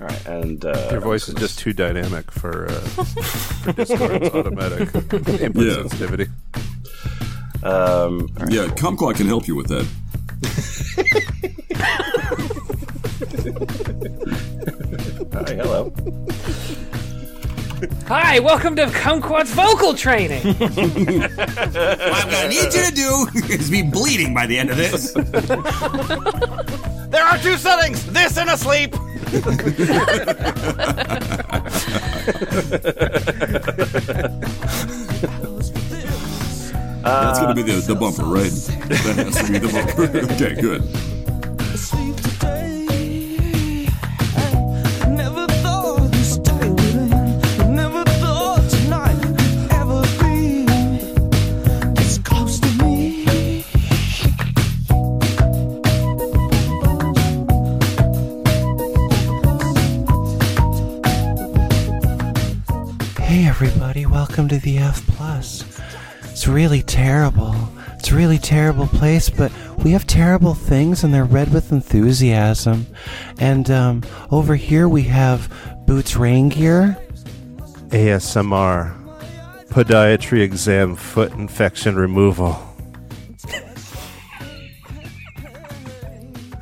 All right, and uh, Your voice is just too dynamic for, uh, for Discord's automatic input Yeah. sensitivity. Um, Yeah, Kumquat can help you with that. hi, hello. Hi, welcome to Kumquat's vocal training. What I'm gonna need you to do is be bleeding by the end of this. There are two settings: this and asleep. That's going to be the, the bumper, right? That has to be the bumper. okay, good. Welcome to the F Plus. It's really terrible. It's a really terrible place, but we have terrible things and they're read with enthusiasm. And um, over here we have Boots Raingear. ASMR. Podiatry exam foot infection removal.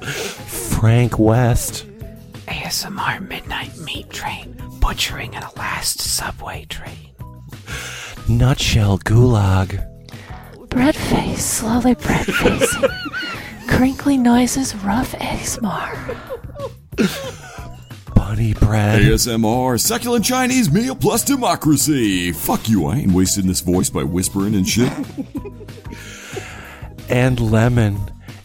Frank West. ASMR midnight meat train butchering at a last subway train. Nutshell Gulag. Bread face, slowly bread facing. Crinkly noises, rough ASMR. Bunnybread. ASMR, succulent Chinese meal plus democracy. Fuck you, I ain't wasting this voice by whispering and shit. And Lemon.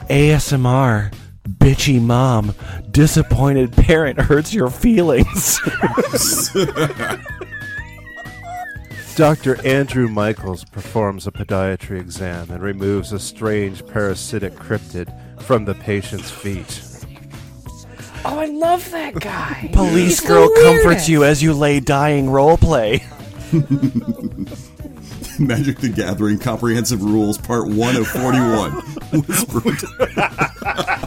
ASMR. Bitchy mom. Disappointed parent hurts your feelings. Dr. Andrew Michaels performs a podiatry exam and removes a strange parasitic cryptid from the patient's feet. Oh, I love that guy. Police He's the girl comforts weirdest. you as you lay dying roleplay. Magic the Gathering Comprehensive Rules, Part 1 of 41. Whispered.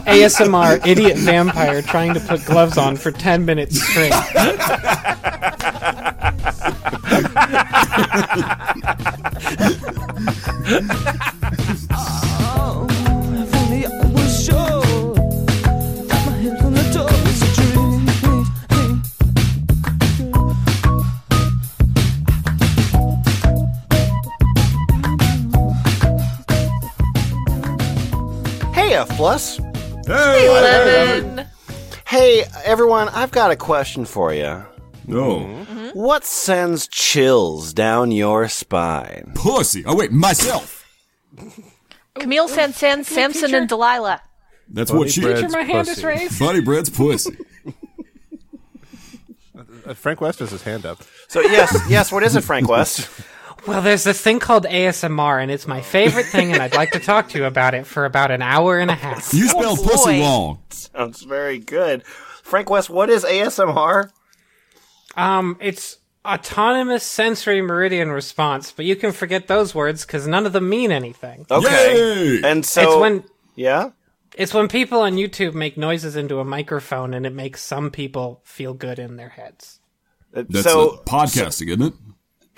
ASMR idiot vampire trying to put gloves on for 10 minutes straight. I've got a question for you. No. What sends chills down your spine? Pussy. Oh, wait, myself. Camille Saint-Saëns, Samson, and Delilah. That's Bunny what she bread's Teacher, my hand is pussy. raised. Buddy Bread's pussy. Uh, Frank West has his hand up. So yes, yes. What is it, Frank West? Well, there's this thing called ASMR, and it's my favorite thing, and I'd like to talk to you about it for about an hour and a half. You spelled boy. pussy wrong. Sounds very good. Frank West, what is ASMR? Um, it's autonomous sensory meridian response, but you can forget those words because none of them mean anything. Okay. Yay! And so it's when yeah. it's when people on YouTube make noises into a microphone, and it makes some people feel good in their heads. Uh, That's so podcasting, isn't it?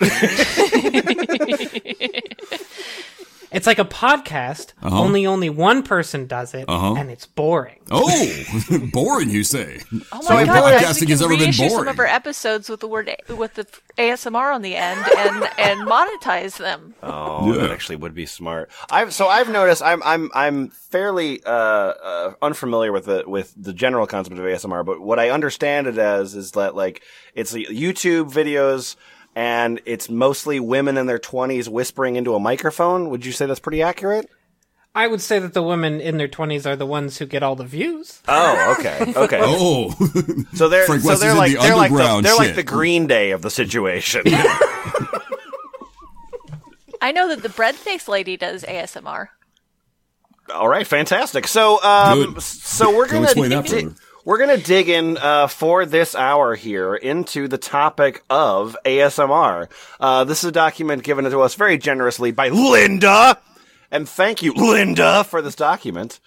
It's like a podcast, Uh-huh. only only one person does it, Uh-huh. and it's boring. Oh, boring, you say? Oh So my if god, guys, podcasting has ever been reissue some of our episodes with the word with the ASMR on the end and and monetize them. Oh, Yeah. that actually would be smart. I've so I've noticed I'm I'm I'm fairly uh, uh, unfamiliar with the with the general concept of ASMR, but what I understand it as is that like it's the YouTube videos and it's mostly women in their 20s whispering into a microphone. Would you say that's pretty accurate? I would say that the women in their twenties are the ones who get all the views. Oh, okay, okay. Oh, So they're Frank so West they're is like the they're like the, they're like the Green Day of the situation. I know that the bread face lady does ASMR. All right, fantastic. So, um, so we're gonna explain that di- further. We're gonna dig in uh, for this hour here into the topic of ASMR. Uh, this is a document given to us very generously by Linda, and thank you, Linda, for this document.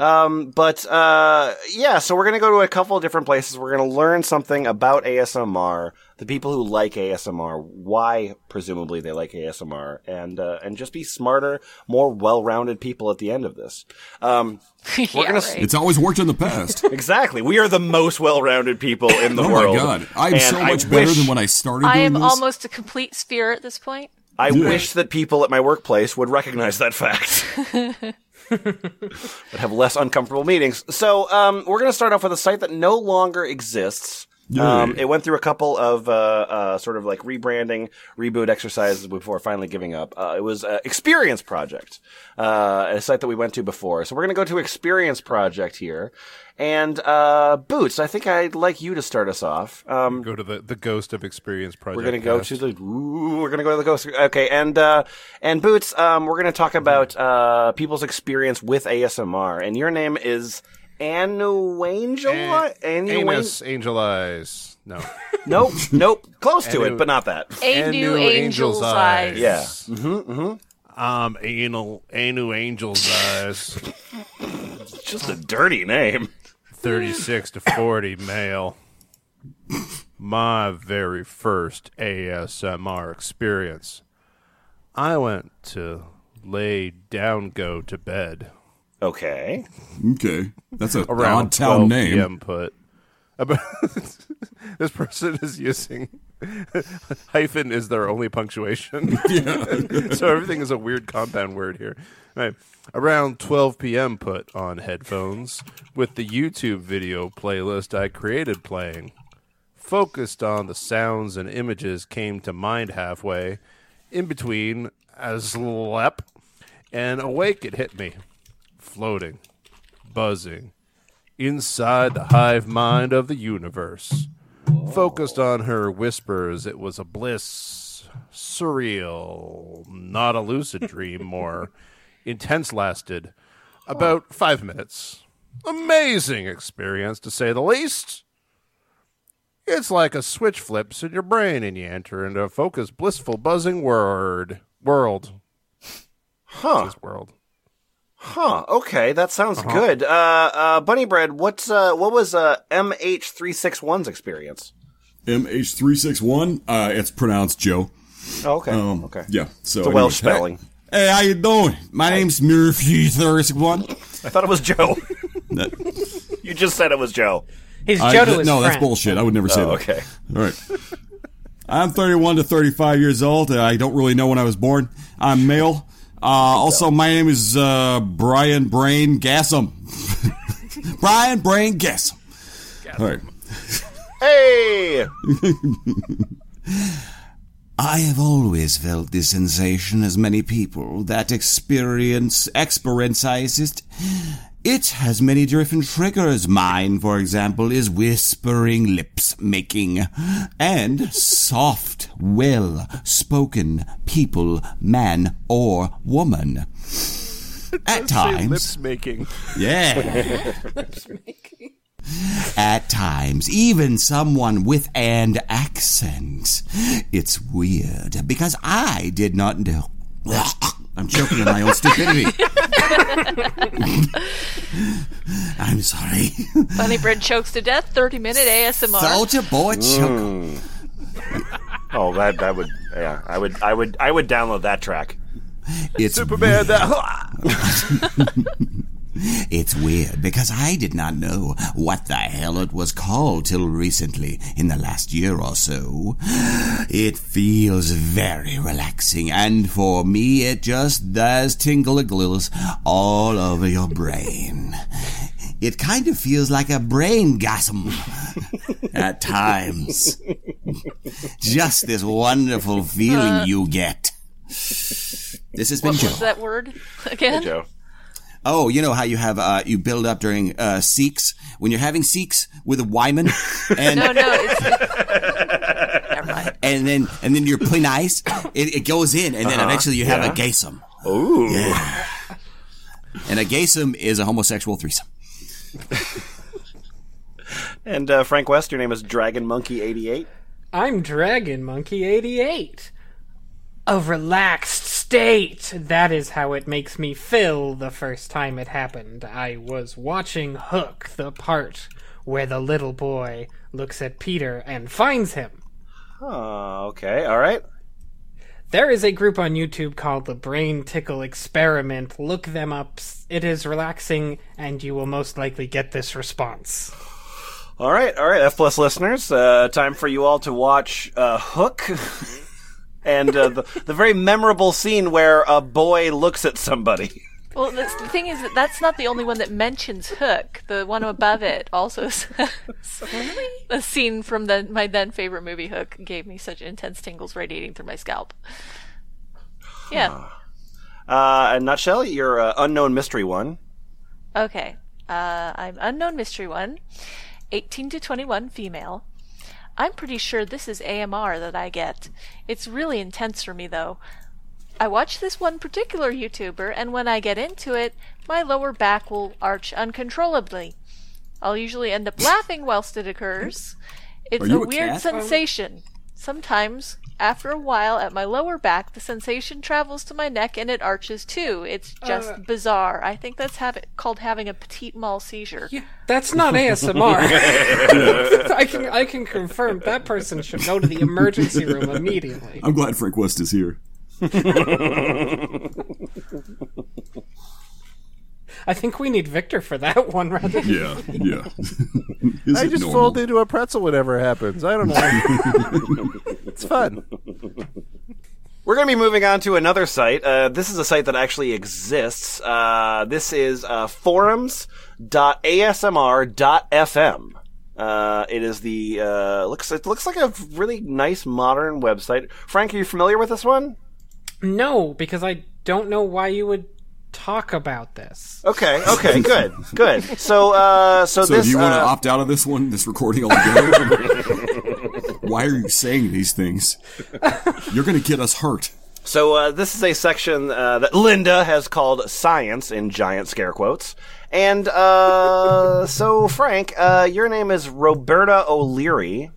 Um, but uh, yeah, so we're gonna go to a couple of different places. We're gonna learn something about ASMR, the people who like ASMR, why presumably they like ASMR, and uh, and just be smarter, more well-rounded people at the end of this. Um, we're Yeah, gonna right. It's always worked in the past. exactly. We are the most well-rounded people in the oh world. Oh my god, I'm And so I much better wish- than when I started I doing am this. almost a complete sphere at this point. I wish that people at my workplace would recognize that fact. would have less uncomfortable meetings. So, um, we're going to start off with a site that no longer exists. Um, it went through a couple of uh, uh, sort of like rebranding, reboot exercises before finally giving up. Uh, it was uh, Experience Project, uh, a site that we went to before. So we're going to go to Experience Project here. And uh, Boots, I think I'd like you to start us off. Um, Go to the, the Ghost of Experience Project. we're gonna go to the. Ooh, we're gonna go to the ghost. Okay, and uh, and Boots, um, we're gonna talk about uh, people's experience with ASMR, and your name is Anu Angel. An- Anu Anus, Angel Eyes. No. Nope, nope, close to Anu- it, but not that. A Anu new angel's eyes. Yeah. Um, anal, anu angel's eyes. Just a dirty name. 36 to 40 male. My very first ASMR experience. I went to lay down, go to bed Okay. Okay, that's a around odd town 12 name. PM put. About this person is using hyphen is their only punctuation. so everything is a weird compound word here. Right. Around 12 p.m. put on headphones with the YouTube video playlist I created playing. Focused on the sounds and images came to mind halfway. In between, as slept and awake it hit me. Floating, buzzing, inside the hive mind of the universe. Focused on her whispers, it was a bliss, surreal, not a lucid dream, more intense lasted about five minutes. Amazing experience, to say the least. It's like a switch flips in your brain and you enter into a focused, blissful, buzzing word world. Huh. This world. Huh. Okay, that sounds Uh-huh. good. Uh, uh, Bunnybread, what's uh, what was uh, MH361's experience? MH361. Uh, it's pronounced Joe. Oh, okay. Um, okay. Yeah. So anyways, Welsh spelling. Hey, hey, how you doing? My name's Murphy361. I thought it was Joe. you just said it was Joe. He's I- Joe to th- no, that's bullshit. I would never say Oh, that. okay. All right. I'm 31 to 35 years old. I don't really know when I was born. I'm male. Uh, also, my name is uh, Brian Brain Gassam. Brian Brain Gassam. All right. Hey. I have always felt this sensation as many people that experience experienced it has many different triggers. Mine, for example, is whispering lips making and soft, well spoken people, man or woman. At times, Lips making. yeah. At times, even someone with an accent. It's weird because I did not know. I'm choking on my own stupidity. I'm sorry. Bunnybread chokes to death. Thirty minute ASMR. Soldier boy choke. Hmm. Oh, that that would yeah. I would I would I would download that track. It's Superman, that. It's weird because I did not know what the hell it was called till recently in the last year or so. It feels very relaxing and for me it just does tingle iggles all over your brain. It kind of feels like a brain gasm at times. Just this wonderful feeling uh, you get. This has been What Joe. was that word again? Joe. Oh, you know how you have uh, you build up during uh, Sikhs when you're having Sikhs with a Wyman, and No, no. It's, never and then and then you're putting ice, it, it goes in, and then eventually you have yeah. a gaysum, Ooh. and a gaysum is a homosexual threesome. And uh, Frank West, your name is Dragon Monkey eighty eight. I'm Dragon Monkey 88. A relaxed state. That is how it makes me feel the first time it happened. I was watching Hook, the part where the little boy looks at Peter and finds him. Oh, okay. All right. There is a group on YouTube called the Brain Tickle Experiment. Look them up. It is relaxing, and you will most likely get this response. All right. All right. F plus listeners, uh, time for you all to watch uh, Hook. and uh, the, the very memorable scene where a boy looks at somebody. Well, that's, the thing is that that's not the only one that mentions Hook. The one above it also says. The scene from the, my then favorite movie, Hook, gave me such intense tingles radiating through my scalp. Yeah. Uh, in a nutshell, you're uh, unknown mystery one. Okay. Uh, I'm unknown mystery one, 18 to 21 female. I'm pretty sure this is AMR that I get. It's really intense for me though. I watch this one particular YouTuber, and when I get into it, my lower back will arch uncontrollably. I'll usually end up laughing whilst it occurs. It's a a weird cat? sensation. Sometimes, after a while, at my lower back, the sensation travels to my neck and it arches too. It's uh, just bizarre. I think that's have called having a petite mal seizure. Yeah, That's not ASMR. I can I can confirm that person should go to the emergency room immediately. I'm glad Frank West is here. I think we need Victor for that one rather Yeah, yeah. Is I just normal? fold into a pretzel whenever it happens. I don't know. it's fun. We're going to be moving on to another site. Uh, this is a site that actually exists. Uh, this is uh, forums.asmr.fm. Uh, it is the uh, looks it looks like a really nice modern website. Frank, are you familiar with this one? No, because I don't know why you would talk about this. Okay, okay, good, good. So, uh, so, So, this do you want to uh, opt out of this one, this recording altogether? Why are you saying these things? You're going to get us hurt. So uh, this is a section uh, that Linda has called "Science" in giant scare quotes. And uh, so, Frank, uh, your name is Roberta O'Leary,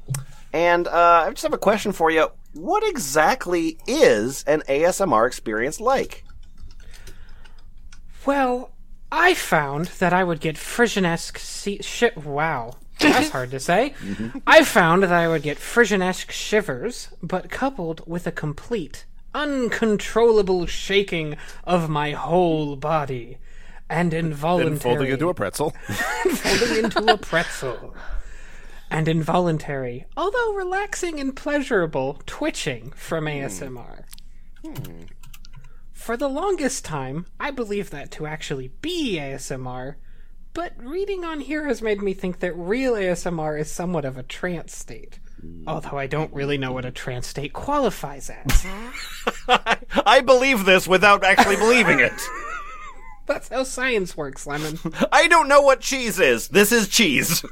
and uh, I just have a question for you. What exactly is an ASMR experience like? Well, I found that I would get frissonesque se- shi- Wow. That's hard to say. Mm-hmm. I found that I would get frissonesque shivers, but coupled with a complete, uncontrollable shaking of my whole body. And involuntary. Then folding into a pretzel. folding into a pretzel. And involuntary, although relaxing and pleasurable, twitching from hmm. ASMR. Hmm. For the longest time, I believed that to actually be ASMR, but reading on here has made me think that real ASMR is somewhat of a trance state. Although I don't really know what a trance state qualifies as. I believe this without actually believing it. That's how science works, Lemon. I don't know what cheese is. This is cheese.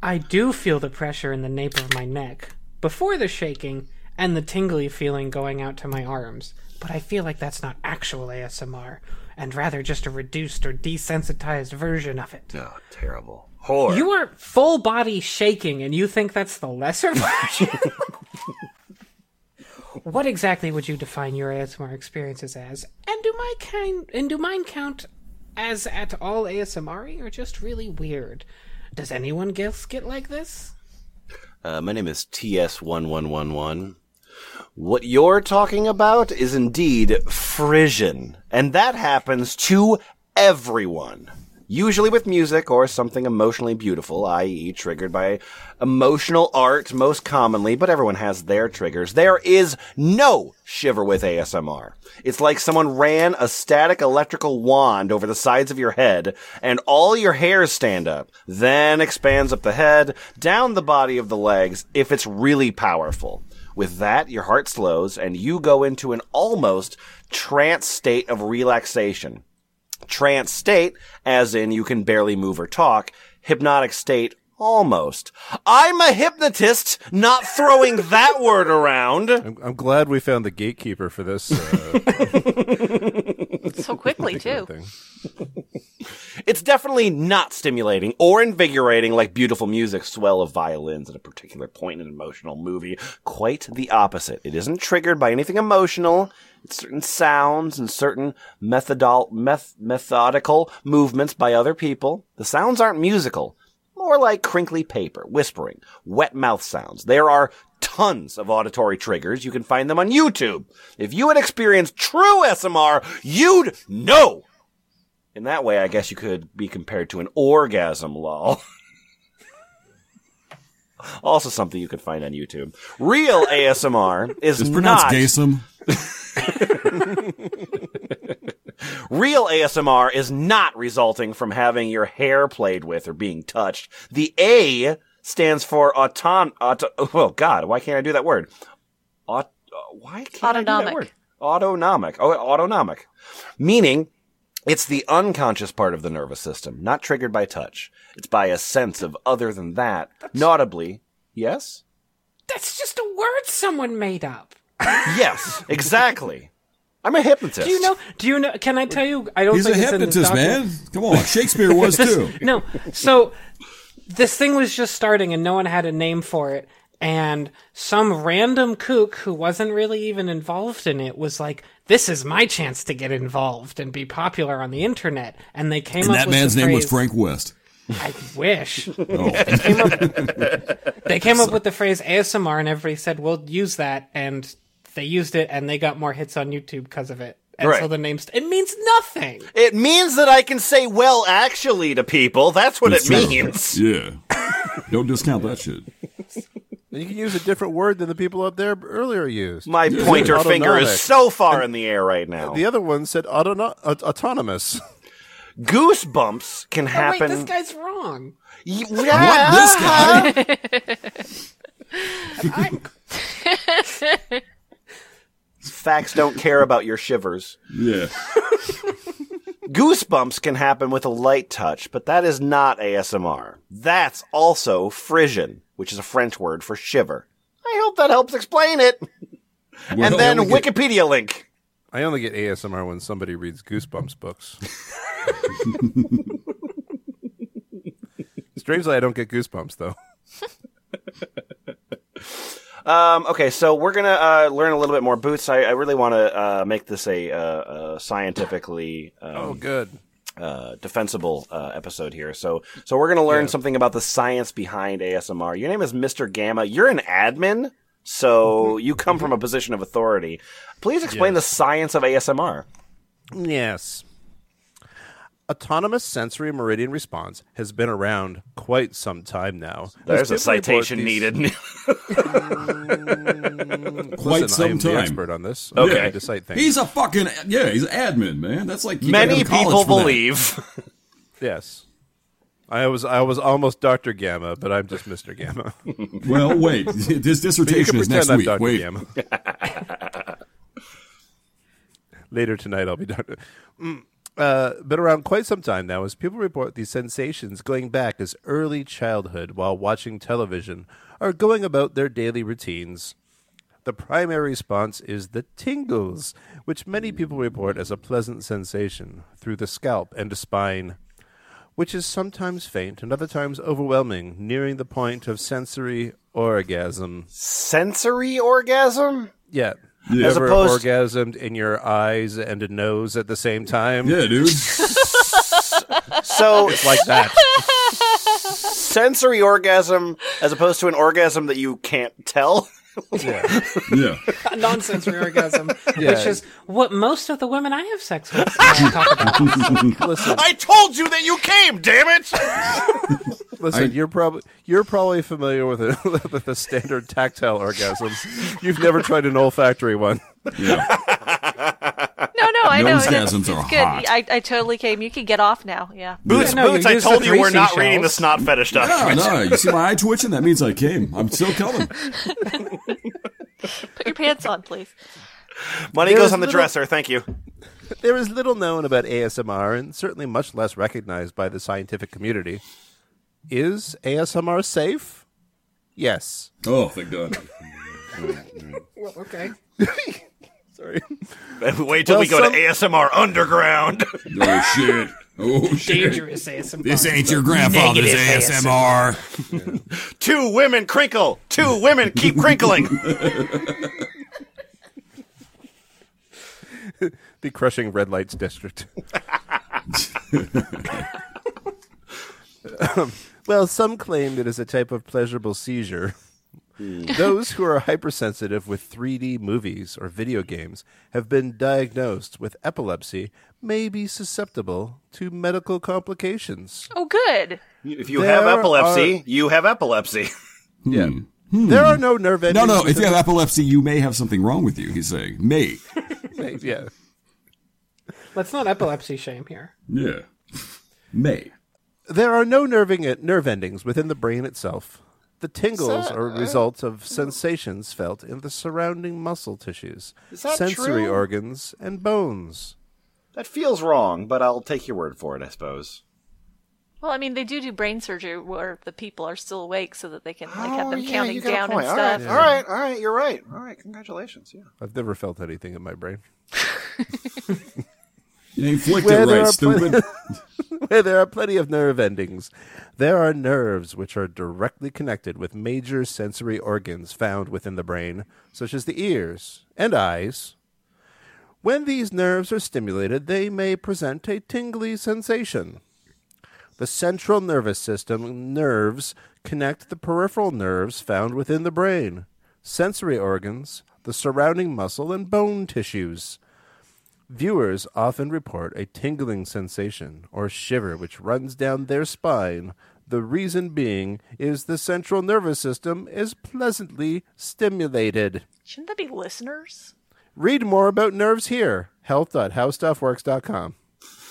I do feel the pressure in the nape of my neck before the shaking and the tingly feeling going out to my arms, but I feel like that's not actual ASMR, and rather just a reduced or desensitized version of it. Oh, terrible. Horror. You are full body shaking, and you think that's the lesser version? what exactly would you define your ASMR experiences as? And do my kind and do mine count as at all ASMR or just really weird? Does anyone else get like this? Uh, my name is TS1111. What you're talking about is indeed frisson, and that happens to everyone. Usually with music or something emotionally beautiful, i.e., triggered by emotional art most commonly, but everyone has their triggers. There is no shiver with ASMR. It's like someone ran a static electrical wand over the sides of your head, and all your hairs stand up, then expands up the head, down the body of the legs, if it's really powerful. With that, your heart slows, and you go into an almost trance state of relaxation. Trance state, as in you can barely move or talk, hypnotic state, Almost. I'm a hypnotist, not throwing that word around. I'm, I'm glad we found the gatekeeper for this. Uh, So quickly, too. It's definitely not stimulating or invigorating like beautiful music swell of violins at a particular point in an emotional movie. Quite the opposite. It isn't triggered by anything emotional. It's certain sounds and certain methodol- meth- methodical movements by other people. The sounds aren't musical. More like crinkly paper, whispering, wet mouth sounds. There are tons of auditory triggers. You can find them on YouTube. If you had experienced true SMR, you'd know. In that way, I guess you could be compared to an orgasm, lol. also something you could find on YouTube. Real ASMR is It's pronounced not Gaysum. Real ASMR is not resulting from having your hair played with or being touched. The A stands for auton. Auto- oh God, why can't I do that word? Aut- why can't I do that word? Autonomic. Oh, autonomic. Meaning, it's the unconscious part of the nervous system, not triggered by touch. It's by a sense of other than that. Notably, yes, That's just a word someone made up. yes, exactly. I'm a hypnotist. Do you know? Do you know? Can I tell you? I don't He's a think it's in this hypnotist, man. Come on, Shakespeare was too. No. So this thing was just starting and no one had a name for it. And some random kook who wasn't really even involved in it was like, this is my chance to get involved and be popular on the internet. And they came And up that with man's the name was Frank West. I wish. Oh. they came oh. up, they came up with the phrase ASMR and everybody said, we'll use that. And they used it and they got more hits on YouTube because of it. And so Right. the name's, it means nothing. It means that I can say well actually to people. That's what That's it true. means. Yeah. Don't discount that shit. And you can use a different word than the people up there earlier used. My Yeah. pointer finger is so far in the air right now. The other one said autono- aut- autonomous. Goosebumps can Oh, wait, happen. this guy's wrong. Y- What, this guy? Facts don't care about your shivers. Yeah. Goosebumps can happen with a light touch, but that is not ASMR. That's also frisson, which is a French word for shiver. I hope that helps explain it. And then get- Wikipedia link. I only get ASMR when somebody reads Goosebumps books. Strangely, I don't get Goosebumps though. Um, okay, so we're gonna uh, learn a little bit more. Boots, I, I really want to uh, make this a, uh, uh scientifically um, Oh, good. uh, defensible uh, episode here. So, so we're going to learn something about the science behind ASMR. Your name is Mr. Gamma. You're an admin, so you come from a position of authority. Please explain the science of ASMR. Yes. Autonomous sensory meridian response has been around quite some time now. There's a As people report citation these- needed. Quite Listen, some I am the expert on this. Okay. I need to cite things. He's a fucking yeah. He's an admin, man. That's like Many gotta go to college people believe. yes. I was I was almost Dr. Gamma, but I'm just Mr. Gamma. Well, wait. This dissertation is next I'm week. Dr. Wait. Gamma. Later tonight, I'll be Dr. Mm. Uh, been around quite some time now as people report these sensations going back as early childhood while watching television or going about their daily routines. The primary response is the tingles, which many people report as a pleasant sensation through the scalp and the spine, which is sometimes faint and other times overwhelming, nearing the point of sensory orgasm. Sensory orgasm? Yeah. Yeah. As Ever opposed- orgasmed in your eyes and a nose at the same time? Yeah, dude. So, It's Like that. sensory orgasm as opposed to an orgasm that you can't tell? Yeah. Yeah. A non-sensory orgasm, Yeah. which is what most of the women I have sex with talk about. Listen, I told you that you came, damn it! listen. I- you're probably you're probably familiar with a with a standard tactile orgasms. You've never tried an olfactory one. Yeah. No, no, I know. Nosgasms It's, are it's good. hot. I, I totally came. You can get off now. Yeah. Boots, no, Boots, you I use told the you we're not seashells. reading the snot fetish No, document. no. You see my eye twitching? That means I came. I'm still coming. Put your pants on, please. Money There's goes on the little- dresser, thank you. There is little known about ASMR, and certainly much less recognized by the scientific community. Is ASMR safe? Yes. Oh, thank God. Well, okay. Sorry. Wait till Well, we go some- to ASMR Underground. Oh shit. Oh shit. Dangerous ASMR. This ain't your grandfather's Negative ASMR. Two women crinkle. Two women keep crinkling. the crushing red lights district. Um, well, some claim it is a type of pleasurable seizure. Hmm. Those who are hypersensitive with 3D movies or video games have been diagnosed with epilepsy may be susceptible to medical complications. Oh, good. If you There have epilepsy, are- you have epilepsy. Hmm. Yeah. Hmm. There are no nerve endings. no. no. If you have epilepsy, you may have something wrong with you. He's saying, may. the- yeah. Let's not epilepsy shame here. Yeah. May. There are no nerving nerve endings within the brain itself. The tingles are uh, a result of sensations felt in the surrounding muscle tissues, sensory true? organs, and bones. That feels wrong, but I'll take your word for it, I suppose. Well, I mean, they do do brain surgery where the people are still awake so that they can like have Oh, them yeah, counting you got a down and point. All stuff. right, all right, all right. You're right. All right, congratulations. Yeah. I've never felt anything in my brain. You ain't flicked Where it there right, stupid. Where there are plenty of nerve endings, there are nerves which are directly connected with major sensory organs found within the brain, such as the ears and eyes. When these nerves are stimulated, they may present a tingly sensation. The central nervous system nerves connect the peripheral nerves found within the brain, sensory organs, the surrounding muscle and bone tissues. Viewers often report a tingling sensation or shiver which runs down their spine. The reason being is the central nervous system is pleasantly stimulated. Shouldn't that be listeners? Read more about nerves here. health.howstuffworks.com.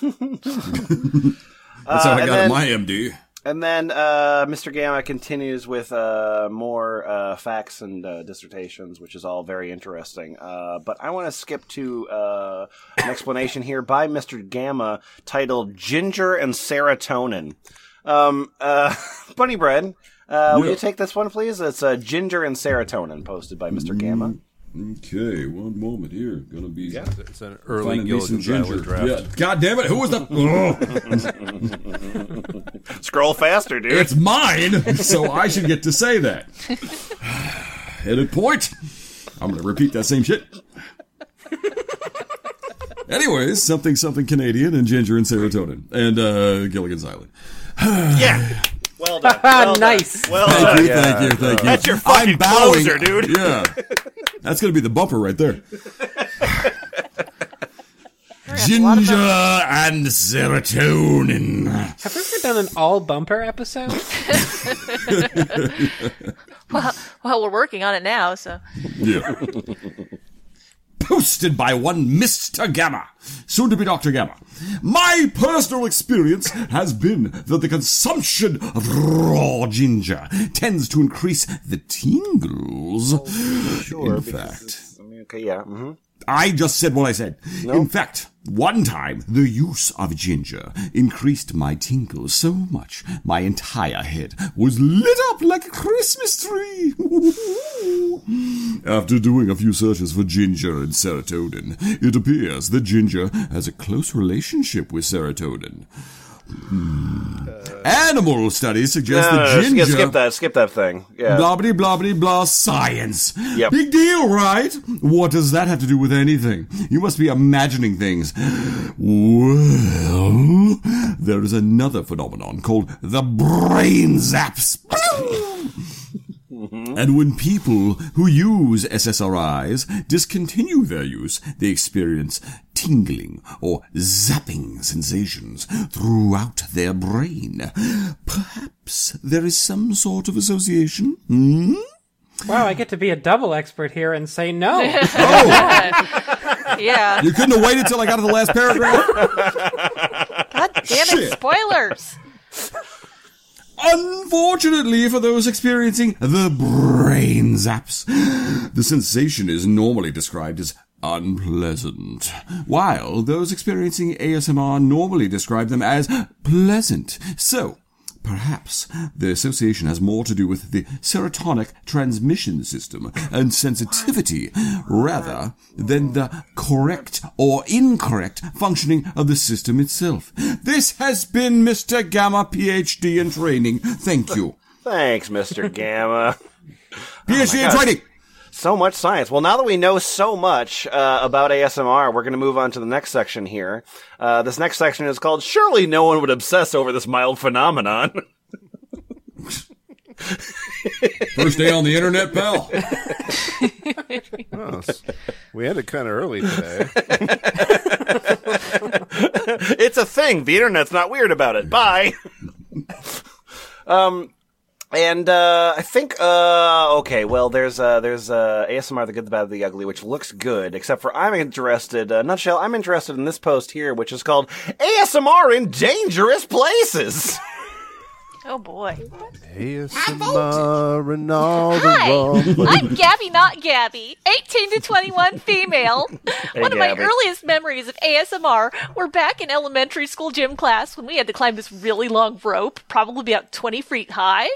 That's how I uh, got then- my MD. And then uh, Mr. Gamma continues with uh, more uh, facts and uh, dissertations, which is all very interesting. Uh, but I want to skip to uh, an explanation here by Mr. Gamma titled Ginger and Serotonin. Um, uh, Bunnybread, uh, will Yeah. you take this one, please? It's uh, Ginger and Serotonin, posted by Mr. Gamma. Okay, one moment here. Gonna be It's an early finding me some Gilligan ginger. draft. Yeah. God damn it! Who was the? Scroll faster, dude. it's mine, so I should get to say that. Headed point. I'm gonna repeat that same shit. Anyways, something something Canadian and ginger and serotonin and uh, Gilligan's Island. yeah. Well done. Well done. Nice. Well Thank done. you, thank you, thank you. That's your fucking I'm bowing. closer, dude. Yeah, that's gonna be the bumper right there. Ginger and serotonin. Have we ever done an all bumper episode? Well, well, we're working on it now, so Yeah. Posted by one Mr. Gamma, soon to be Dr. Gamma. My personal experience has been that the consumption of raw ginger tends to increase the tingles. Sure. In fact, it's- I mean, okay, yeah. hmm I just said what I said. In fact, one time the use of ginger increased my tingles so much my entire head was lit up like a Christmas tree. After doing a few searches for ginger and serotonin, it appears that ginger has a close relationship with serotonin. Hmm. Animal studies suggest No, no, that no, ginger. skip, skip that. Skip that thing. Yeah. Blah blah blah blah blah science. Yep. Big deal, right? What does that have to do with anything? You must be imagining things. Well, there is another phenomenon called the brain zaps. And when people who use SSRIs discontinue their use, they experience tingling or zapping sensations throughout their brain. Perhaps there is some sort of association? Hmm? Wow, I get to be a double expert here and say no. oh. yeah. You couldn't have waited till I got to the last paragraph? God damn it! Shit. Spoilers. Unfortunately for those experiencing the brain zaps, the sensation is normally described as unpleasant, while those experiencing ASMR normally describe them as pleasant. So, Perhaps the association has more to do with the serotonic transmission system and sensitivity rather than the correct or incorrect functioning of the system itself. This has been Mr. Gamma, PhD in training. Thank you. Thanks, Mr. Gamma. PhD in oh gosh. training! So much science. Well, now that we know so much uh, about ASMR, we're going to move on to the next section here. Uh, this next section is called "Surely No One Would Obsess Over This Mild Phenomenon." First day on the internet, pal. Oh, s- we ended kind of early today. it's a thing. The internet's not weird about it. Bye. um, and uh, I think uh, okay. Well, there's uh, there's uh, ASMR, the good, the bad, the ugly, which looks good. Except for I'm interested. Uh, nutshell, I'm interested in this post here, which is called ASMR in dangerous places. Oh boy. ASMR and all the Hi, wrong. I'm Gabby, not Gabby, 18 to 21 female. One of my Gabby. earliest memories of ASMR were back in elementary school gym class when we had to climb this really long rope, probably about 20 feet high.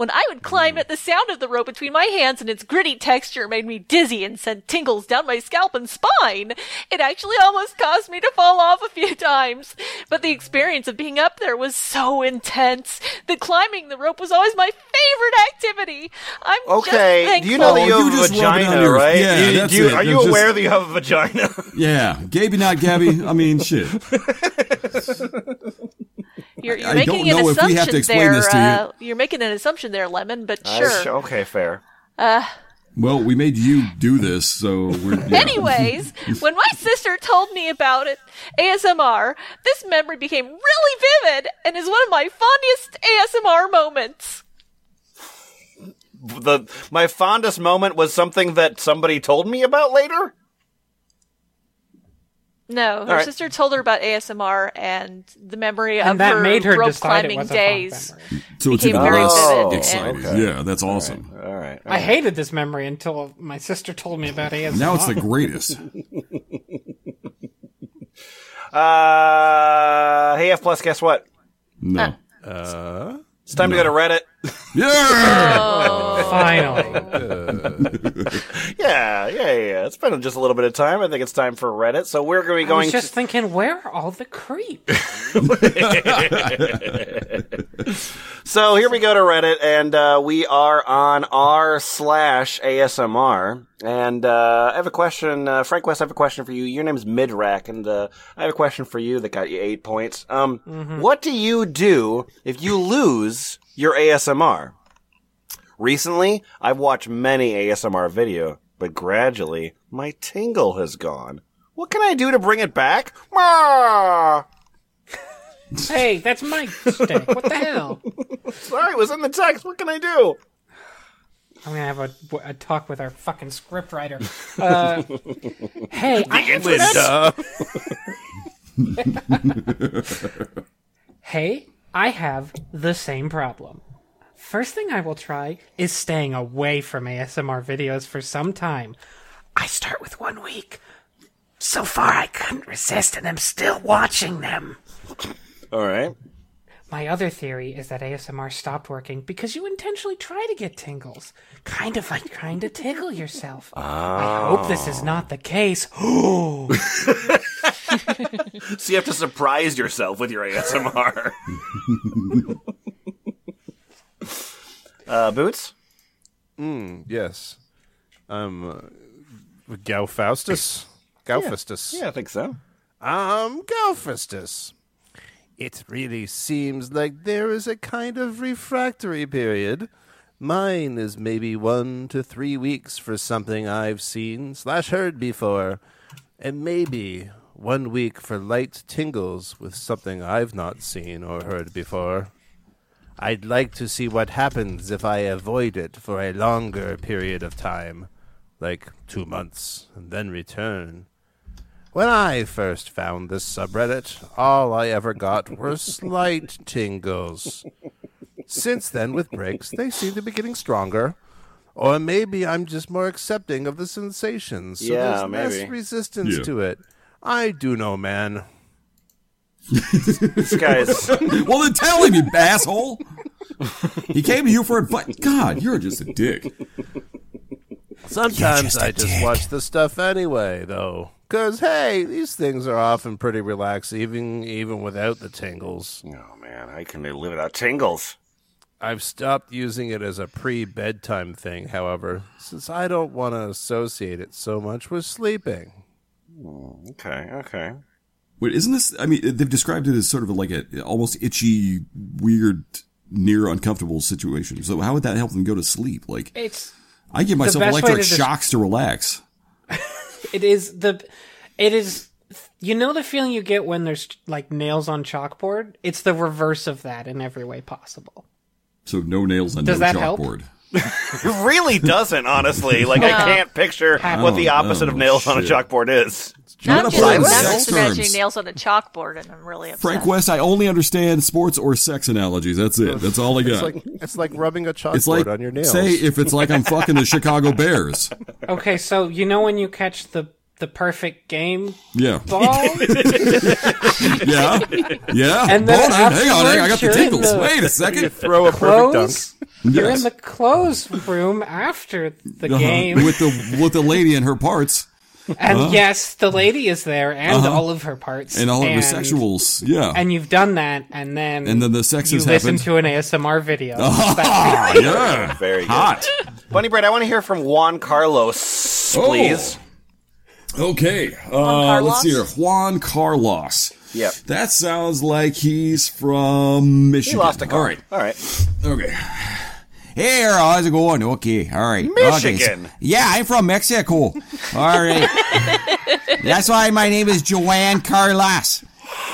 When I would climb it, the sound of the rope between my hands and its gritty texture made me dizzy and sent tingles down my scalp and spine. It actually almost caused me to fall off a few times. But the experience of being up there was so intense that climbing the rope was always my favorite activity. I'm Okay, just do you know that oh, you Oh, have you a just rub it on vagina, your- right? yeah, Do you- that's you- it. Are you Just- aware that you have a vagina? Yeah, Gaby, not Gabby. I mean, shit. You're, you're I making don't an know if we assumption have to explain there. this to you. uh, you're making an assumption there, Lemon. But Uh, sure. sh- okay, fair. Well, we made you do this, so we're. Yeah. Anyways, when my sister told me about it, ASMR, this memory became really vivid and is one of my fondest ASMR moments. The my fondest moment was something that somebody told me about later. No, her right. sister told her about ASMR and the memory And of that her made her rope climbing was a fond days. so it's became even very less vivid exciting. and- Yeah, that's awesome. All right. I hated this memory until my sister told me about ASMR. Now it's the greatest. Uh, hey F plus, guess what? No. It's time to go to Reddit. Yeah. finally. yeah, yeah, yeah. It's been just a little bit of time. I think it's time for Reddit. So we're going to be I going. was just thinking, where are all the creeps? So here we go to Reddit, and uh, we are on r slash ASMR. And uh, I have a question, uh, Frank West. I have a question for you. Your name name's Midrack, and uh, I have a question for you that got you eight points. Um, what do you do if you lose your ASMR? Recently, I've watched many ASMR video, but gradually my tingle has gone. What can I do to bring it back? Hey, that's my stick. What the hell? Sorry, it was in the text. What can I do? I'm gonna have a, a talk with our fucking scriptwriter. Uh, hey, I Linda. Hey, I have the same problem. First thing I will try is staying away from ASMR videos for some time. I start with one week. So far, I couldn't resist, and I'm still watching them. All right. My other theory is that ASMR stopped working because you intentionally try to get tingles. Kind of like trying to tickle yourself. I hope this is not the case. So you have to surprise yourself with your ASMR. uh, Boots? yes. Um, uh, Gaufastus? Gaufastus. Yeah, I think so. Um, Gaufastus. It really seems like there is a kind of refractory period. Mine is maybe one to three weeks for something I've seen slash heard before, and maybe one week for light tingles with something I've not seen or heard before. I'd like to see what happens if I avoid it for a longer period of time, like two months, and then return. When I first found this subreddit, all I ever got were slight tingles. Since then, with breaks, they seem to be getting stronger. Or maybe I'm just more accepting of the sensations, so Yeah, there's less maybe. resistance Yeah. to it. I do know, man. This guy's. well, then tell him, you asshole. He came to you for advice. God, you're just a dick. Sometimes just a I just dick. watch the stuff anyway, though. Because, hey, these things are often pretty relaxed, even, even without the tingles. Oh man, I can live without tingles. I've stopped using it as a pre bedtime thing, however, since I don't want to associate it so much with sleeping. Hmm, okay, okay. Wait, isn't this? I mean, they've described it as sort of like a almost itchy, weird, near uncomfortable situation. So how would that help them go to sleep? Like, It's I give myself best way electric to des- shocks to relax. It is the it is you know the feeling you get when there's like nails on chalkboard. It's the reverse of that in every way possible. So no nails on Does no that help? Chalkboard. It really doesn't, honestly. Like I can't picture oh, what the Oh, opposite of oh, nails on a chalkboard is. Now I'm just, put it in now I'm just imagining nails on a chalkboard, and I'm really upset. Frank West, I only understand sports or sex analogies. That's it. That's all I It's got. like, it's like rubbing a chalkboard It's like on your nails. say if it's like I'm fucking the Chicago Bears. Okay, so you know when you catch the the perfect game Yeah, ball, yeah, yeah. And then Hold on, hang on, hang on, I got the you're in tingles. the- Wait a second. throw a perfect dunk. Close. You're in the clothes room after the Uh-huh. game, with the with the lady and her parts and yes, the lady is there and Uh-huh. all of her parts and all of the sexuals. Yeah, And you've done that, and then And then the sex you has listen happened. to an ASMR video. ah, yeah, Very good. hot. Bunnybread, I want to hear from Juan Carlos, Oh. please. Okay, uh, Carlos? let's see here. Juan Carlos. Yep. That sounds like he's from Michigan. He lost a car. All right. All right. Okay. Hey, how's it going? Okay, all right. Okay, Michigan. yeah, I'm from Mexico. All right. That's why my name is Joanne Carlas.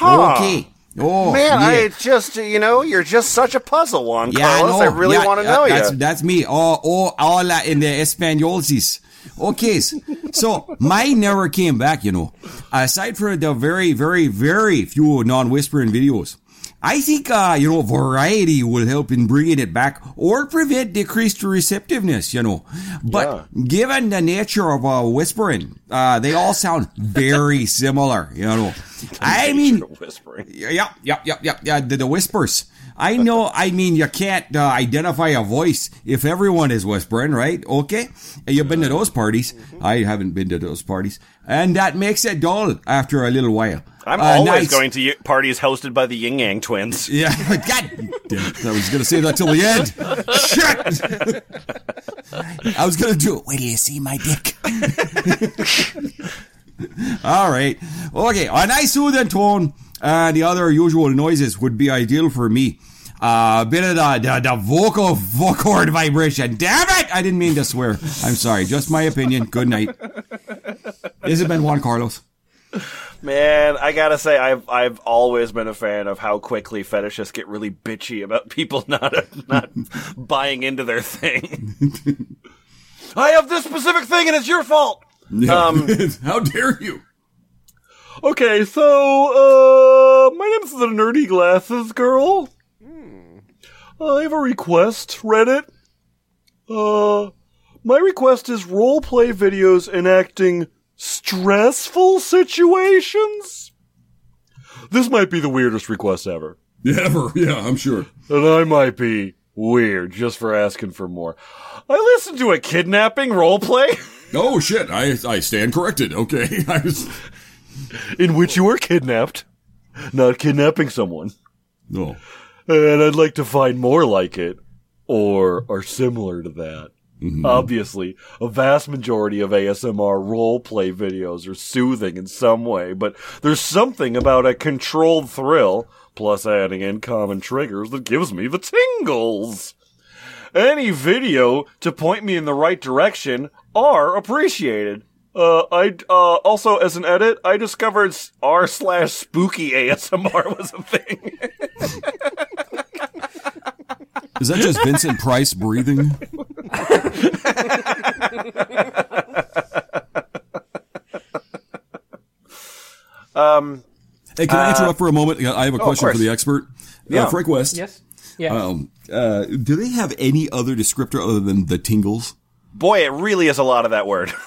Okay. Oh, Man, yeah. I just, you know, you're just such a puzzle, one, Yeah, Carlos. I, know. really Yeah, want to uh, know that's, you. That's me. Oh, oh, hola in the Espanolsis. Okay, so mine never came back, you know. Aside from the very, very, very few non-whispering videos. I think, uh, you know, variety will help in bringing it back or prevent decreased receptiveness, you know. But given the nature of uh, whispering, uh, they all sound very similar, you know. I mean, Whispering. Yep, yep, yep, yep. Yeah, the, the whispers. I know. I mean, you can't uh, identify a voice if everyone is whispering, right? Okay. You've been to those parties. I haven't been to those parties, and that makes it dull after a little while. I'm Uh, always nice. going to y- parties hosted by the Ying Yang twins. Yeah. God damn it. I was going to say that till the end. Shit. I was going to do it. Wait till you see my dick. All right. Okay. A nice soothing tone and the other usual noises would be ideal for me. Uh, a bit of the, the, the vocal vocal vibration. Damn it! I didn't mean to swear. I'm sorry. Just my opinion. Good night. This has been Juan Carlos. Man, I gotta say, I've I've always been a fan of how quickly fetishists get really bitchy about people not not buying into their thing. I have this specific thing, and it's your fault. Um, How dare you? Okay, so uh, my name's the Nerdy Glasses Girl. I have a request, Reddit. Uh, my request is roleplay videos enacting stressful situations. This might be the weirdest request ever, Yeah, ever. Yeah, I'm sure. and I might be weird just for asking for more. I listened to a kidnapping roleplay Oh shit! I I stand corrected. Okay. I was, in which you were kidnapped, not kidnapping someone. no. and I'd like to find more like it, or are similar to that. Mm-hmm. Obviously, a vast majority of ASMR roleplay videos are soothing in some way, but there's something about a controlled thrill, plus adding in common triggers, that gives me the tingles. Any video to point me in the right direction are appreciated. Uh, I uh, also as an edit, I discovered r slash spooky ASMR was a thing. Is that just Vincent Price breathing? um, Hey, can I interrupt for a moment? I have a question for the expert. Yeah. Uh, Frank West. Yes. Yeah. Um, uh, do they have any other descriptor other than the tingles? boy, it really is a lot of that word.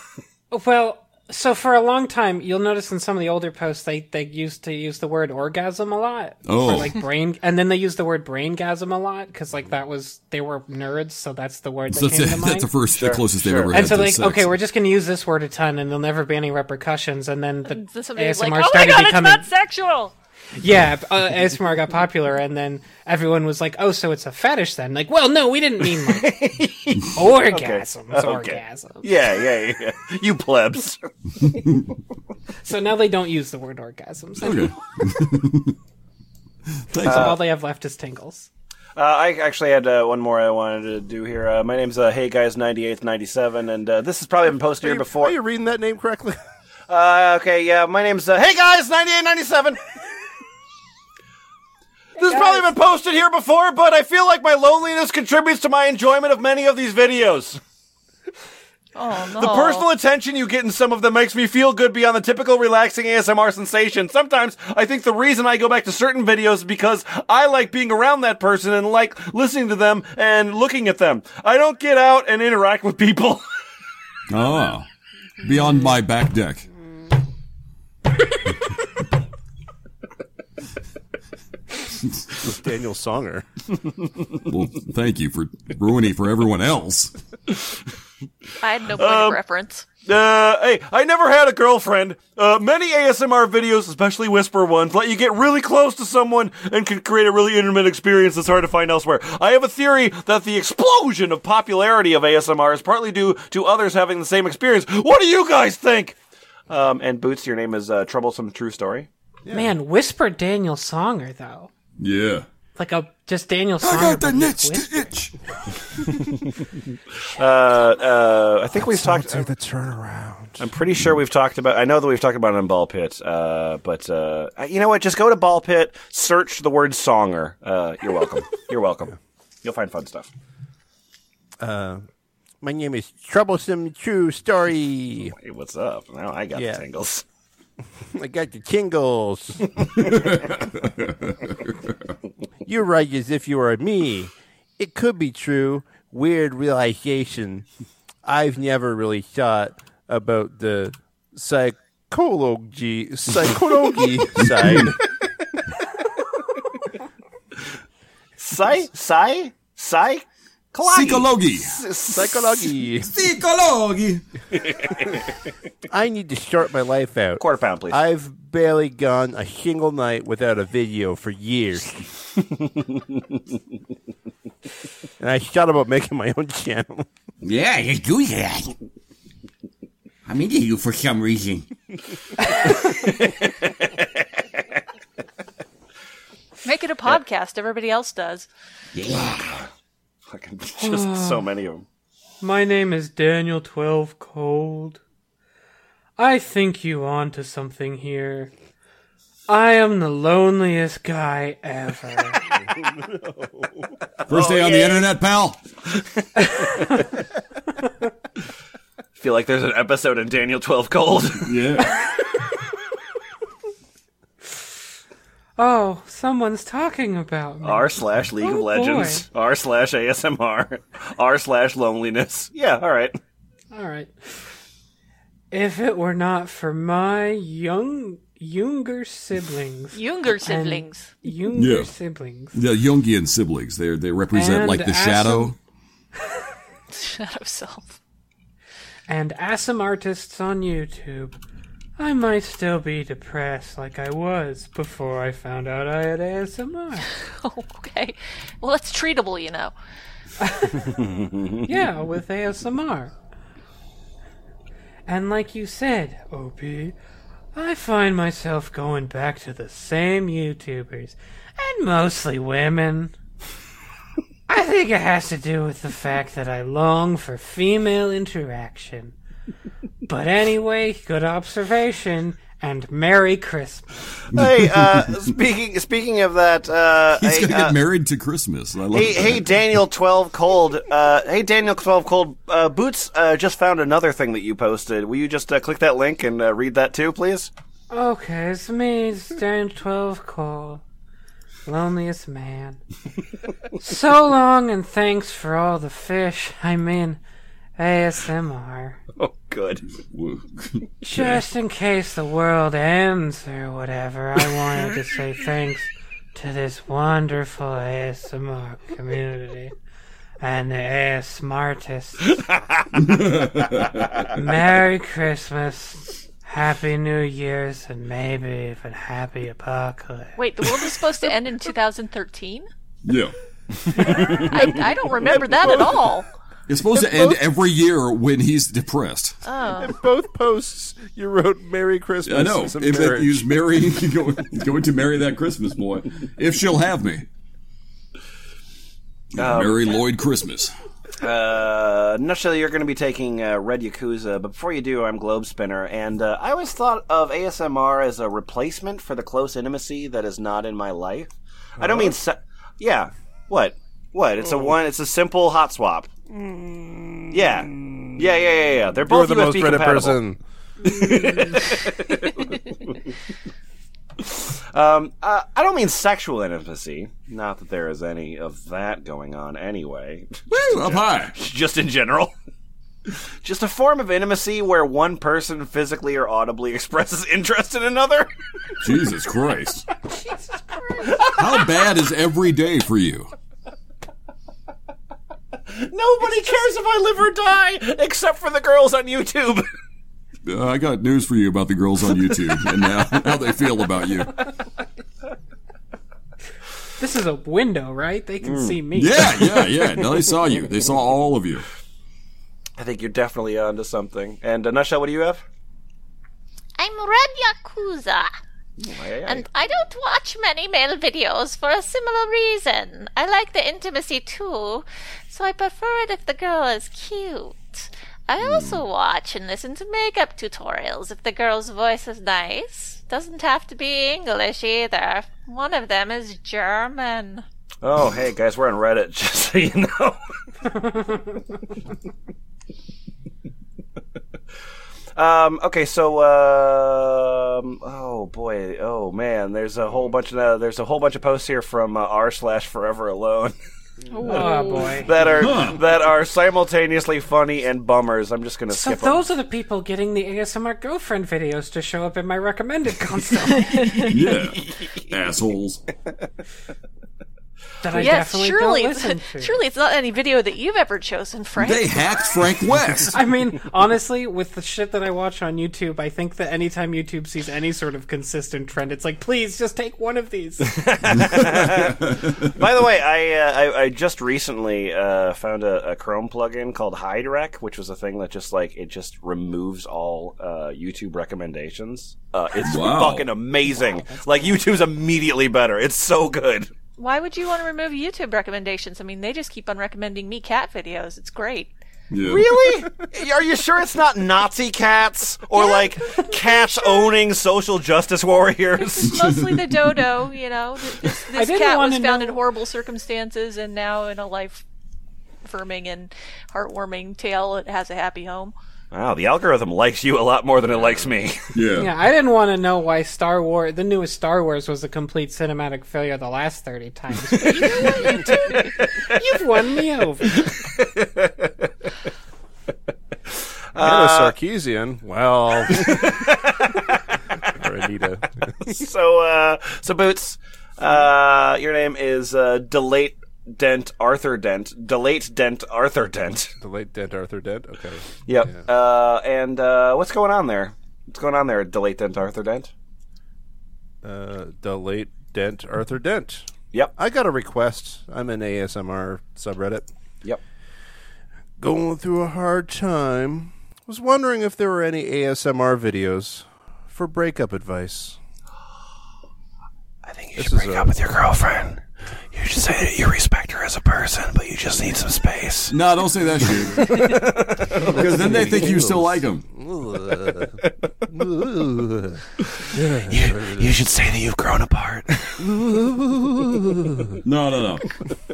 well, So for a long time, you'll notice in some of the older posts they they used to use the word orgasm a lot. Oh. For like brain, and then they used the word braingasm a lot because like that was they were nerds, so that's the word that So came that's, to mind. that's the first, the closest they've ever had and so to like, sex. okay, we're just going to use this word a ton, and there'll never be any repercussions. And then the Then somebody was ASMR like, "Oh my started god, becoming it's not sexual." Yeah, uh, ASMR got popular, and then everyone was like, "Oh, so it's a fetish then?" Like, well, no, we didn't mean like orgasms, Okay. orgasms. Yeah, yeah, yeah. You plebs. So now they don't use the word orgasms. Okay. Thanks. So all they have left is tingles. Uh, I actually had uh, one more I wanted to do here. Uh, my name's uh, Hey Guys ninety eighth ninety seven, and uh, this has probably been posted Are here you, before. are you reading that name correctly? Uh, okay, yeah, my name's uh, Hey Guys ninety eight ninety seven. This has probably been posted here before, but I feel like my loneliness contributes to my enjoyment of many of these videos. Oh no. The personal attention you get in some of them makes me feel good beyond the typical relaxing ASMR sensation. Sometimes I think the reason I go back to certain videos is because I like being around that person and like listening to them and looking at them. I don't get out and interact with people. Oh. Beyond my back deck. With Daniel Songer. Well, thank you for ruining for everyone else. I had no point Um, of reference. Uh, hey, I never had a girlfriend. Uh, many ASMR videos, especially whisper ones, let you get really close to someone and can create a really intimate experience that's hard to find elsewhere. I have a theory that the explosion of popularity of ASMR is partly due to others having the same experience. What do you guys think? Um, and Boots, your name is uh, Troublesome True Story. Man, whisper Daniel Songer though, Yeah. like a just Daniel Songer. I got the but nitch with to itch. Uh, uh, I think we've talked. To the turnaround. I'm pretty sure we've talked about. I know that we've talked about it on Ball Pit, uh, but uh, you know what? Just go to Ball Pit, search the word "songer." Uh, you're welcome. you're welcome. You'll find fun stuff. My name is Troublesome True Story. Hey, what's up? Now I got Yeah. the tingles. I got the tingles. you write as if you were me. It could be true. Weird realization. I've never really thought about the psychology psychology side. Psy, psy, psy, Psychology. Psychology. Psychology. I need to start my life out. Quarter pound, please. I've barely gone a single night without a video for years. and I thought about making my own channel. Yeah, you do that. I'm into you for some reason. Make it a podcast. Everybody else does. Yeah. Fucking just so many of them. My name is Daniel Twelve Cold. I think you on to something here. I am the loneliest guy ever. First day on the oh, internet, pal. Feel like there's an episode in Daniel Twelve Cold. Yeah. Oh, someone's talking about me. R slash League of Oh, Legends. R slash ASMR. R slash loneliness. Yeah, all right. All right. If it were not for my young younger siblings, Younger siblings. younger Yeah. siblings, The Jungian siblings. They they represent And like the Asim- shadow. Shadow self. and awesome artists on YouTube, I might still be depressed like I was before I found out I had ASMR. Oh, okay. Well, that's treatable, you know. yeah, with ASMR. And like you said, OP, I find myself going back to the same YouTubers, and mostly women. I think it has to do with the fact that I long for female interaction. But anyway, good observation, and Merry Christmas. Hey, uh, speaking speaking of that, uh, He's hey, gonna get uh, married to Christmas. I love Hey, it. hey, Daniel twelve cold. Uh, hey, Daniel twelve cold. Uh, Boots uh, just found another thing that you posted. Will you just uh, click that link and uh, read that too, please? Okay, it's me, it's Daniel 12 Cold, Loneliest man. so long and thanks for all the fish. I mean, ASMR. Oh, good. Just in case the world ends or whatever, I wanted to say thanks to this wonderful ASMR community and the AS Smartists. Merry Christmas, Happy New Year's, and maybe even Happy Apocalypse. Wait, the world was supposed to end in 2013? Yeah. I, I don't remember that at all. It's supposed to end every year when he's depressed. Oh. In both posts, you wrote "Merry Christmas." I know. and some If it, marriage. he's marrying, going, going to marry that Christmas boy, if she'll have me. Mary Lloyd Christmas. Uh, nutshell, you're going to be taking uh, Red Yakuza, but before you do, I'm Globe Spinner, and uh, I always thought of ASMR as a replacement for the close intimacy that is not in my life. I don't mean, se- yeah. What? What? It's a one. It's a simple hot swap. Yeah. Yeah, yeah, yeah, yeah. They're You're both the USB most Reddit compatible. person. Um, uh, I don't mean sexual intimacy. Not that there is any of that going on anyway. Woo, up high. Just in general. Just a form of intimacy where one person physically or audibly expresses interest in another. Jesus Christ. Jesus Christ. How bad is every day for you? Nobody cares if I live or die, except for the girls on YouTube. Uh, I got news for you about the girls on YouTube and now how they feel about you. This is a window, right? They can see me. Yeah, yeah, yeah. No, they saw you. They saw all of you. I think you're definitely onto something. And uh, Nutshell, what do you have? I'm Red Yakuza. And I don't watch many male videos for a similar reason. I like the intimacy too, so I prefer it if the girl is cute. I hmm. also watch and listen to makeup tutorials if the girl's voice is nice. Doesn't have to be English either. One of them is German. Oh, hey guys, we're on Reddit, just so you know. um, okay, so um, oh boy, oh man, there's a whole bunch of uh, there's a whole bunch of posts here from uh, r slash Forever Alone Oh boy. that are that are simultaneously funny and bummers. I'm just gonna So skip 'em. those are the people getting the ASMR girlfriend videos to show up in my recommended constantly Yeah. Assholes. That I yes, definitely surely, don't listen to. surely it's not any video that you've ever chosen, Frank. They hacked Frank West. I mean, honestly, with the shit that I watch on YouTube, I think that anytime YouTube sees any sort of consistent trend, it's like, please just take one of these. By the way, I, uh, I I just recently uh, found a, a Chrome plugin called HideRec, which was a thing that just like it just removes all uh, YouTube recommendations. Uh, it's Wow. fucking amazing. like YouTube's immediately better. It's so good. Why would you want to remove YouTube recommendations? I mean, they just keep on recommending me cat videos. It's great. Yeah. Really? Are you sure it's not Nazi cats or like cats owning social justice warriors? Mostly the dodo, you know. This, this cat was found know- in horrible circumstances and now in a life affirming and heartwarming tale. It has a happy home. Wow, the algorithm likes you a lot more than it likes me. Yeah. yeah, I didn't want to know why Star Wars, the newest Star Wars, was a complete cinematic failure the last 30 times. But you know what, YouTube? You've won me over. Anna Sarkeesian. Well, or Anita. so, uh, so Boots, uh, your name is uh, Delate Dent Arthur Dent. Delate Dent Arthur Dent. the late Dent Arthur Dent. Okay. Yep. Uh, and uh, what's going on there? What's going on there, Delate Dent Arthur Dent? Uh, the late Dent Arthur Dent. Yep. I got a request. I'm in ASMR subreddit. Yep. Going through a hard time. Was wondering if there were any ASMR videos for breakup advice. I think you This should break a- up with your girlfriend. You should say that you respect as a person, but you just need some space. No, don't say that shit. Because then they think you still like them. You, you should say that you've grown apart. No, no, no.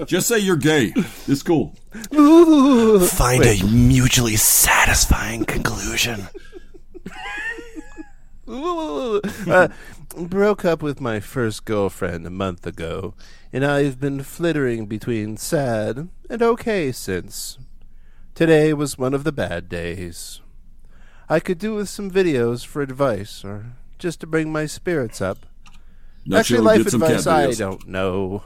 Just say you're gay. It's cool. Find a mutually satisfying conclusion. uh, broke up with my first girlfriend a month ago, and I've been flittering between sad and okay since. Today was one of the bad days. I could do with some videos for advice or just to bring my spirits up. Not Actually, sure, life get some cat advice, I don't know.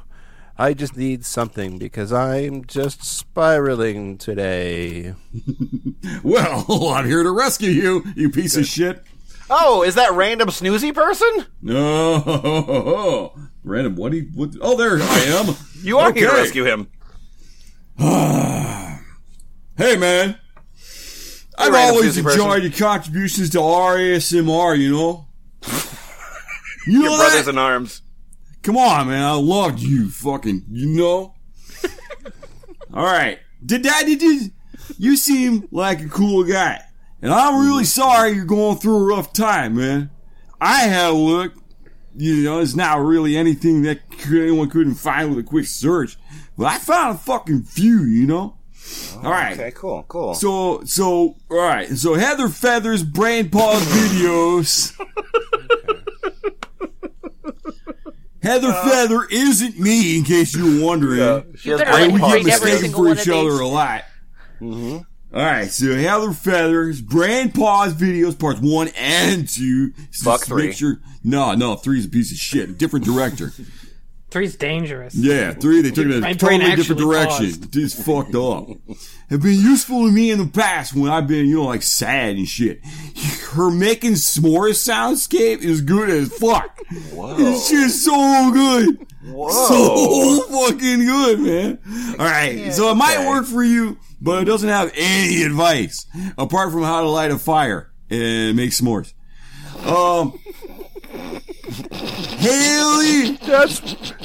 I just need something because I'm just spiraling today. Well, I'm here to rescue you, you piece of shit. Oh, is that random snoozy person? No, random. What? You, what? Oh, there I am. You are here to rescue him. Hey, man. I've always Susie person. enjoyed your contributions to RASMR. You know. You Your know brothers that? in arms. Come on, man. I loved you, fucking. You know. All right. Did that? Did you? You seem like a cool guy, and I'm really mm-hmm. sorry you're going through a rough time, man. I had a look. You know, it's not really anything that anyone couldn't find with a quick search, but I found a fucking few. You know. Oh, all right. Okay, cool, cool. So, so, all right. So Heather Feathers brain pause videos. Heather uh, Feather isn't me, in case you're wondering. she has better I brain we get mistaken for one each other a lot. Mm-hmm. All right, so Heather Feathers Brand pause videos parts one and two. Fuck three. Sure, no, no, three's a piece of shit. Different director. Three's dangerous. Yeah, three. They took it in a totally different direction. paused. Just fucked up. Have been useful to me in the past when I've been, you know, like sad and shit. Her making s'mores soundscape is good as fuck. Whoa. It's just so good. Whoa. So fucking good, man. All right, so it might work for you, but it doesn't have any advice apart from how to light a fire and make s'mores. Um, Haley. That's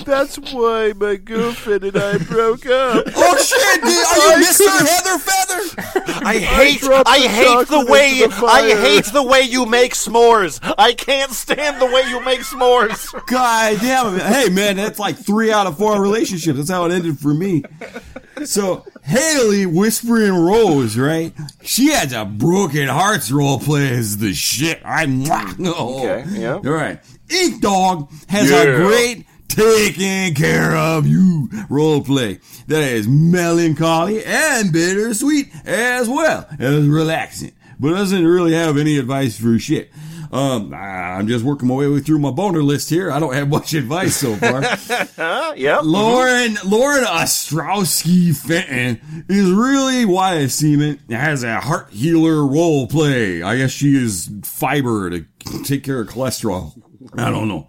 that's why my girlfriend and I broke up. Oh shit! dude, Are you Mr. Heather Feather? I hate dropped I the hate the way the I hate the way you make s'mores. I can't stand the way you make s'mores. God damn it! Hey man, that's like three out of four relationships. That's how it ended for me. So Haley, Whispering Rose, right? She has a broken hearts role play as the shit. I'm Okay, yeah. All right. Ink Dog has Yeah. a great taking care of you role play that is melancholy and bittersweet as well as relaxing, but doesn't really have any advice for shit. Um, I'm just working my way through my boner list here. I don't have much advice so far. Yep. Lauren Lauren Ostrowski Fenton is really why it has a heart healer role play. I guess she is fiber to take care of cholesterol. I don't know.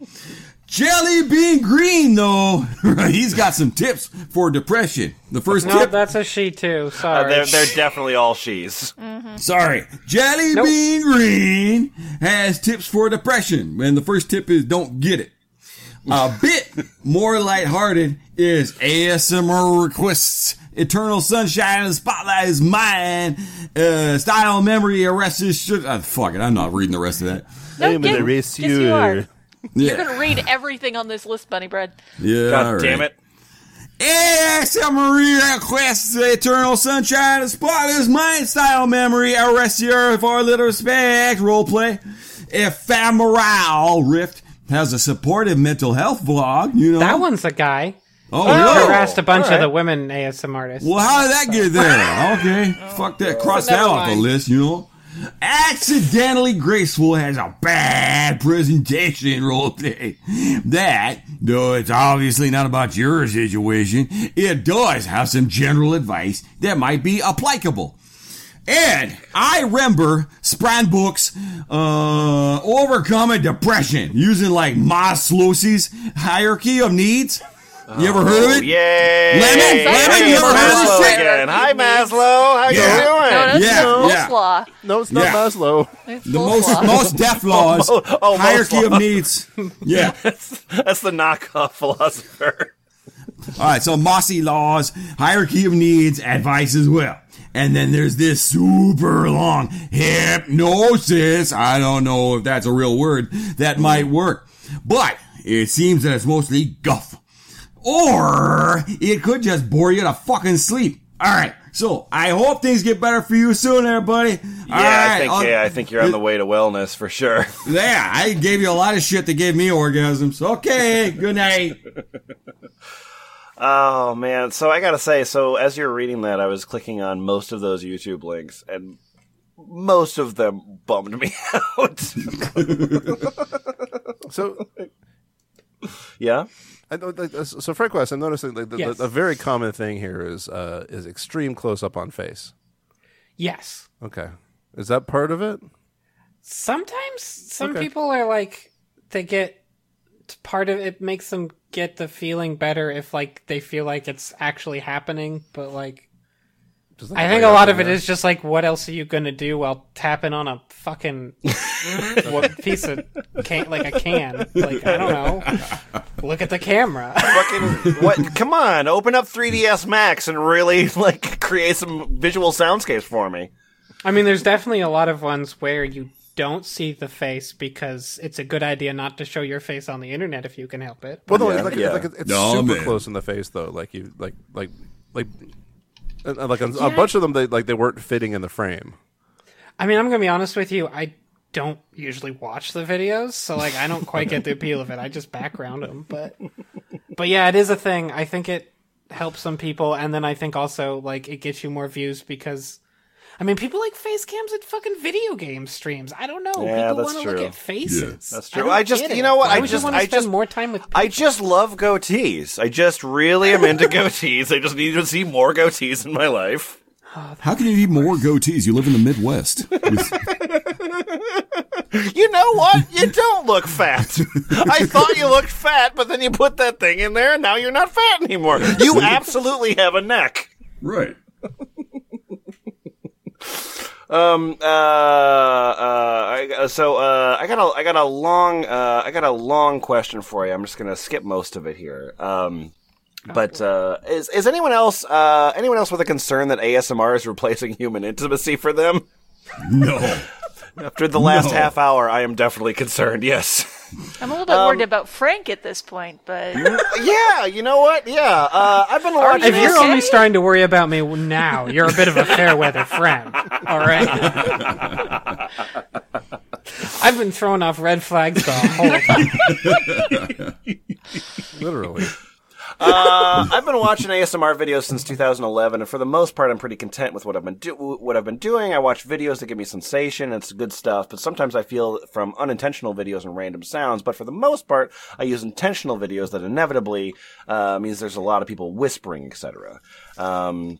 Jelly Bean Green though, he's got some tips for depression. The first No, tip that's a she too. Uh, Sorry. they're they're definitely all she's. Sorry. Jelly Nope. Bean Green has tips for depression. And the first tip is don't get it. A bit more lighthearted is ASMR requests. Eternal sunshine and the spotlight is mine. Uh, style, memory, arrested. Should, uh, fuck it. I'm not reading the rest of that. No, I'm get- an yes, you are. erasure. You're Yeah. gonna read everything on this list, Bunnybread. Yeah. God all damn right. it. ASMR requests eternal sunshine and spotlight is mine. Style, memory, arrest your for a little respect. Role play. Ephemeral Rift has a supportive mental health vlog. You know that one's a guy. Oh, Oh. really? harassed a bunch all of the women ASM artists. Well, how did that get there? Okay, fuck that. Cross that never off the mind. list. You know. Accidentally graceful has a bad presentation role play. That, though it's obviously not about your situation, it does have some general advice that might be applicable. And I remember Spranbook's uh, overcoming depression using like Maslow's hierarchy of needs. You ever heard of oh, it? Yay! Lemon? Lemon, you ever heard of Maslow this shit? again. Hi, Maslow. How Yeah. you No, doing? that's Yeah, the yeah. Law. No, it's not Yeah. Maslow. It's The oh, oh, most Law. most deaf laws, Oh, oh, hierarchy most of laws. needs. Yeah. That's the knockoff philosopher. All right. So Mossy laws, hierarchy of needs, advice as well. And then there's this super long hypnosis. I don't know if that's a real word that might work, but it seems that it's mostly guff. Or it could just bore you to fucking sleep. All right. So I hope things get better for you soon, everybody. Yeah, All I right, think I'll- yeah, I think you're on the way to wellness for sure. Yeah, I gave you a lot of shit that gave me orgasms. Okay, good night. Oh man, so I gotta say, so as you're reading that, I was clicking on most of those YouTube links, and most of them bummed me out. So, yeah, I uh, so Frank West, I'm noticing like, the, Yes. the, a very common thing here is uh, is extreme close up on face. Yes. Okay, is that part of it? Sometimes some Okay. people are like they get part of it makes them get the feeling better if like they feel like it's actually happening, but like I think a lot of in it just like what else are you gonna do while tapping on a fucking mm-hmm. what piece of can like a can? Like I don't know. Look at the camera. fucking what? Come on, open up 3ds Max and really like create some visual soundscapes for me. I mean, there's definitely a lot of ones where you don't see the face because it's a good idea not to show your face on the internet if you can help it. Well, no, Yeah, it's like, yeah. like it's No, super man. close in the face though. Like you, like like like. And, uh, Like a, a bunch of them, they like they weren't fitting in the frame. I mean, I'm gonna be honest with you. I don't usually watch the videos, so like I don't quite get the appeal of it. I just background them, but but yeah, it is a thing. I think it helps some people, and then I think also like it gets you more views because. I mean, people like face cams at fucking video game streams. I don't know. Yeah, people that's want to look at faces. That's true. don't I just- you know what, Why I would just- want to I spend just- more time with. I just love goatees. I just really am into goatees. I just need to see more goatees in my life. Oh, How can you need more goatees? You live in the Midwest. You know what? You don't look fat. I thought you looked fat, but then you put that thing in there, and now you're not fat anymore. You absolutely have a neck. right. Um. Uh. Uh. I, so. Uh. I got a. I got a long. Uh. I got a long question for you. I'm just gonna skip most of it here. Um. But uh, is is anyone else uh anyone else with a concern that ASMR is replacing human intimacy for them? No. After the last No. half hour, I am definitely concerned. Yes. I'm a little bit worried about Frank at this point, but yeah. You know what? Yeah. Uh. I've been watching. You If you're okay? only starting to worry about me now, you're a bit of a fair weather friend. All right. I've been throwing off red flags the whole time. Literally. Uh, I've been watching ASMR videos since 2011, and for the most part, I'm pretty content with what I've been do- what I've been doing. I watch videos that give me sensation, and it's good stuff. But sometimes I feel from unintentional videos and random sounds. But for the most part, I use intentional videos that inevitably uh, means there's a lot of people whispering, etc. Um,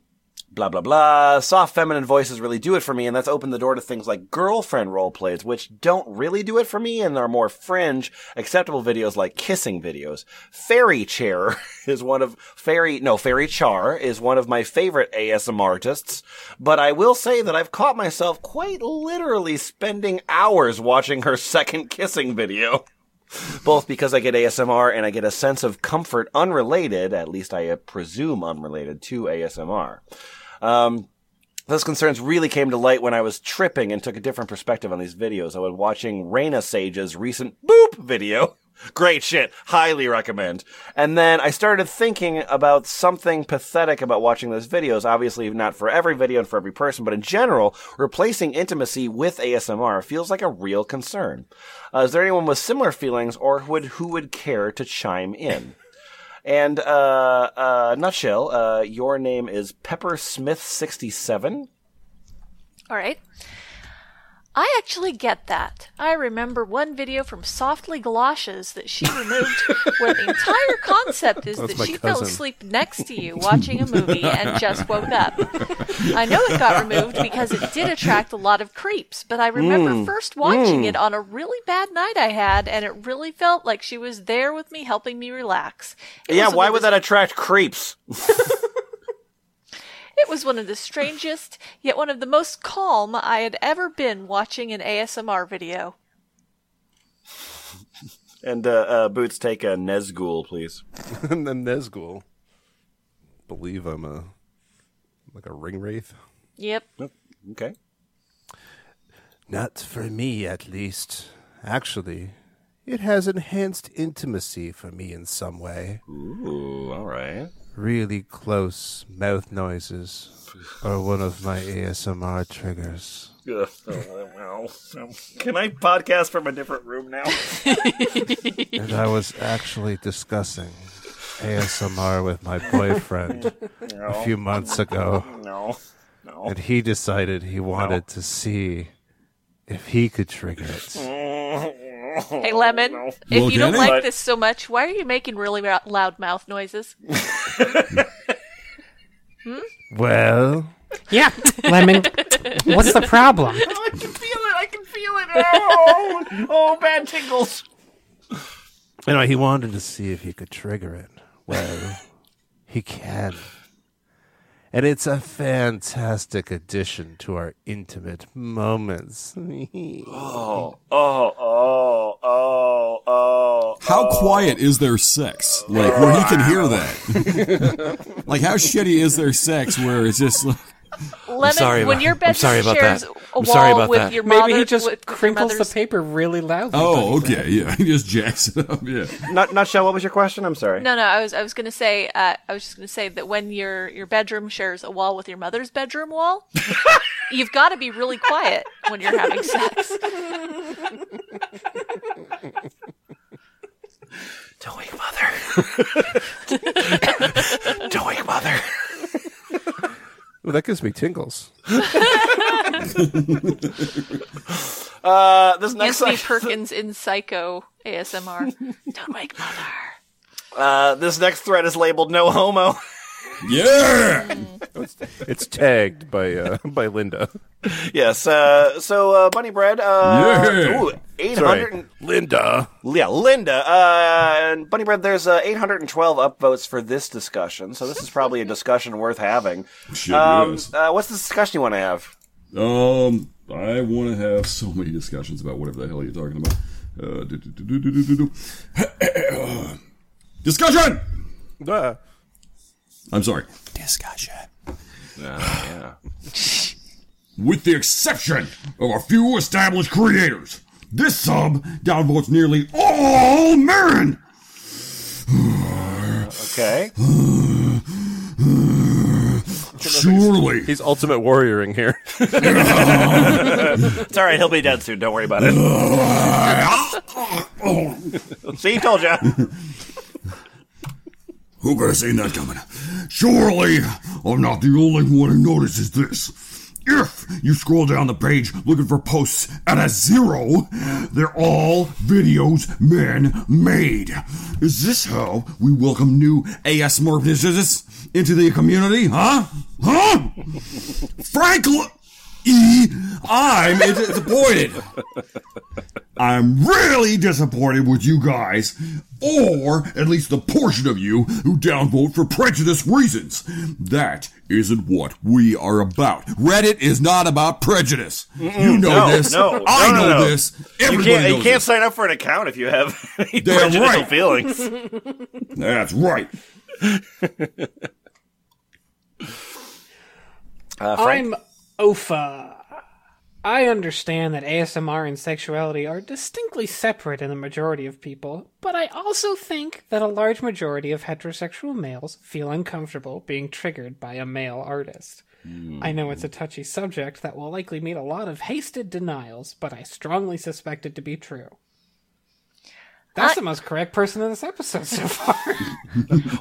blah blah blah. Soft feminine voices really do it for me, and that's opened the door to things like girlfriend role plays, which don't really do it for me, and are more fringe, acceptable videos like kissing videos. Fairy Chair is one of Fairy no Fairy Char is one of my favorite ASM artists, but I will say that I've caught myself quite literally spending hours watching her second kissing video both because I get ASMR and I get a sense of comfort unrelated, at least I presume unrelated to ASMR. Um, those concerns really came to light when I was tripping and took a different perspective on these videos. I was watching Raina Sage's recent boop video. Great shit. Highly recommend. And then I started thinking about something pathetic about watching those videos. Obviously, not for every video and for every person, but in general, replacing intimacy with ASMR feels like a real concern. Uh, is there anyone with similar feelings or who would, who would care to chime in? And, uh, uh, nutshell, uh, your name is Pepper Smith 67. all right. I actually get that. I remember one video from Softly Galoshes that she removed where the entire concept is That's that she fell asleep next to you watching a movie and just woke up. I know it got removed because it did attract a lot of creeps, but I remember Hmm. first watching it on a really bad night I had, and it really felt like she was there with me helping me relax. It Yeah, why would that attract creeps? It was one of the strangest, yet one of the most calm I had ever been watching an ASMR video. And, uh, uh, Boots, take a Nezgul, please. and then Nezgul. Believe I'm a like a ring wraith. Yep. Okay. Not for me, at least. Actually, it has enhanced intimacy for me in some way. Ooh, all right. Really close mouth noises are one of my ASMR triggers. Ugh. Oh, well, um, Can I podcast from a different room now? And I was actually discussing ASMR with my boyfriend a few months ago, No. No. and he decided he wanted to see if he could trigger it. Hey, Lemon, if Well, you don't Jenny? like this so much, why are you making really ra- loud mouth noises? Hmm? Well, Yeah, lemon. What's the problem? I can feel it. I can feel it. Oh, oh bad tingles. you know, he wanted to see if he could trigger it. Well, he can. And it's a fantastic addition to our intimate moments. Oh, oh, oh, oh, oh. How oh. quiet is their sex? Like where he can hear that. like how shitty is their sex where it's just like Lemon, sorry when about- your I'm bedroom sorry about shares that. a I'm wall sorry about with that. your mother, Maybe he just with your crinkles the mother's- paper really loudly. Oh, okay, yeah. He just jacks it up, yeah. Not, nutshell. What was your question? I'm sorry. No, no, I was I was gonna say uh, I was just gonna say that when your your bedroom shares a wall with your mother's bedroom wall, you've got to be really quiet when you're having sex. Don't wake mother. Don't wake mother. Ooh, that gives me tingles. Uh, this next Anthony sec- Perkins in Psycho ASMR. Don't wake mother. uh, this next thread is labeled "No homo." Yeah. It's tagged by uh, by Linda. yes. Uh, so uh, Bunnybread. Uh, Yeah. Ooh, eight Sorry. Linda. Yeah, Linda. Uh, and Bunnybread. There's uh, 812 upvotes for this discussion, so this is probably a discussion worth having. Shit, Um, yes. uh, what's the discussion you want to have? Um, I want to have so many discussions about whatever the hell you're talking about. Uh, do, do, do, do, do, do, do. Discussion. I'm sorry. Discussion. yeah. With the exception of a few established creators, this sub downvotes nearly all men. Okay. Surely, He's ultimate warrioring here. It's all right. He'll be dead soon. Don't worry about it. See, he told ya. Who could have seen that coming? Surely, I'm not the only one who notices this. If you scroll down the page looking for posts at a zero, they're all videos men made. Is this how we welcome new ASMR businesses into the community? Huh? Huh? Frankly, I'm disappointed. I'm really disappointed with you guys, or at least the portion of you who downvote for prejudice reasons. That isn't what we are about. Reddit is not about prejudice. You know No, this. no, I no, no, know no. this. You can't. You knows can't this. sign up for an account if you have any Damn prejudicial right. feelings. That's right. Uh, Frank? I'm Ofa. I understand that ASMR and sexuality are distinctly separate in the majority of people, but I also think that a large majority of heterosexual males feel uncomfortable being triggered by a male artist. I know it's a touchy subject that will likely meet a lot of hasted denials, but I strongly suspect it to be true. That's I- the most correct person in this episode so far.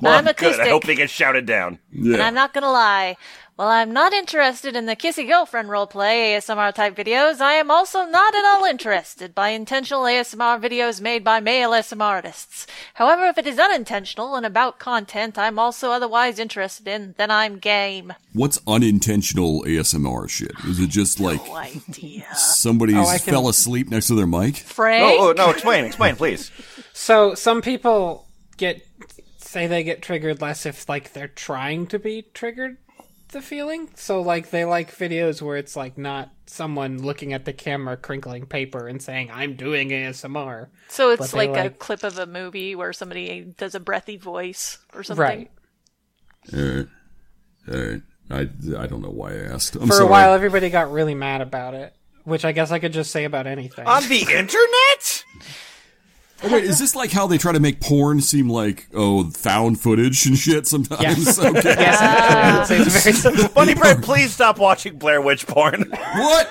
Well, I'm good. I hope they get shouted down. And I'm not gonna lie. While I'm not interested in the kissy girlfriend roleplay ASMR type videos, I am also not at all interested by intentional ASMR videos made by male ASMR artists. However, if it is unintentional and about content I'm also otherwise interested in, then I'm game. What's unintentional ASMR shit? Is it just like No idea. somebody Oh, can- fell asleep next to their mic? Frank? Oh, oh no! Explain. Explain, please. So some people get say they get triggered less if like they're trying to be triggered the feeling. So like they like videos where it's like not someone looking at the camera crinkling paper and saying I'm doing ASMR. So it's they like, a clip of a movie where somebody does a breathy voice or something. Right. Alright. Alright. I, I don't know why I asked. I'm For sorry. a while everybody got really mad about it, which I guess I could just say about anything. On the internet? Oh, wait, is this like how they try to make porn seem like oh found footage and shit sometimes? Yes. Okay. yes, actually, it's very Bunnybread, please stop watching Blair Witch porn. What?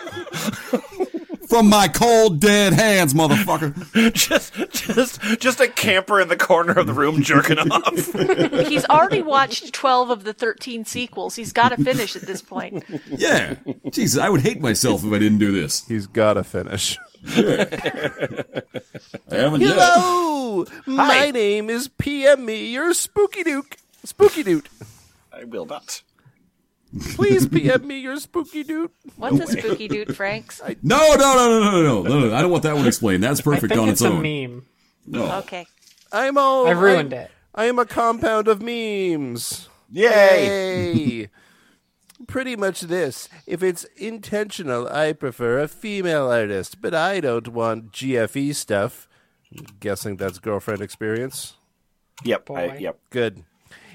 from my cold dead hands, motherfucker. just, just, just a camper in the corner of the room jerking off. He's already watched 12 of the 13 sequels. He's got to finish at this point. Yeah. Jesus, I would hate myself if I didn't do this. He's got to finish. I haven't yet. Hello, my name is PM Me, your spooky duke. Spooky dude. I will not. Please PM me your spooky dude. What's a spooky dude, Franks? No, no, no, no, no, no, no, no. I don't want that one explained. That's I perfect think on it's its a own. meme. No. Okay. I'm all. I ruined I'm- it. I am a compound of memes. Yay! Yay. Pretty much this. If it's intentional, I prefer a female artist, but I don't want GFE stuff. I'm guessing that's girlfriend experience. Yep. I, yep. Good.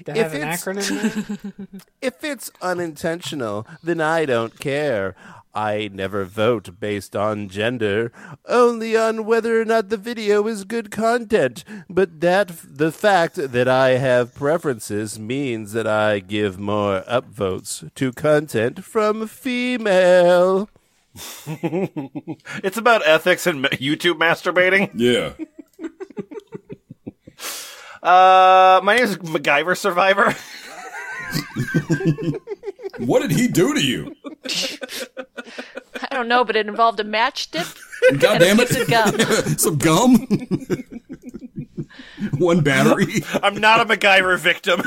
That If has an acronym? If it's unintentional, then I don't care. I never vote based on gender, only on whether or not the video is good content. But that the fact that I have preferences means that I give more upvotes to content from female. It's about ethics and YouTube masturbating. Yeah. Uh, my name is MacGyver Survivor. What did he do to you? I don't know, but it involved a matchstick God and a damn piece it. of gum. Some gum? One battery? I'm not a MacGyver victim.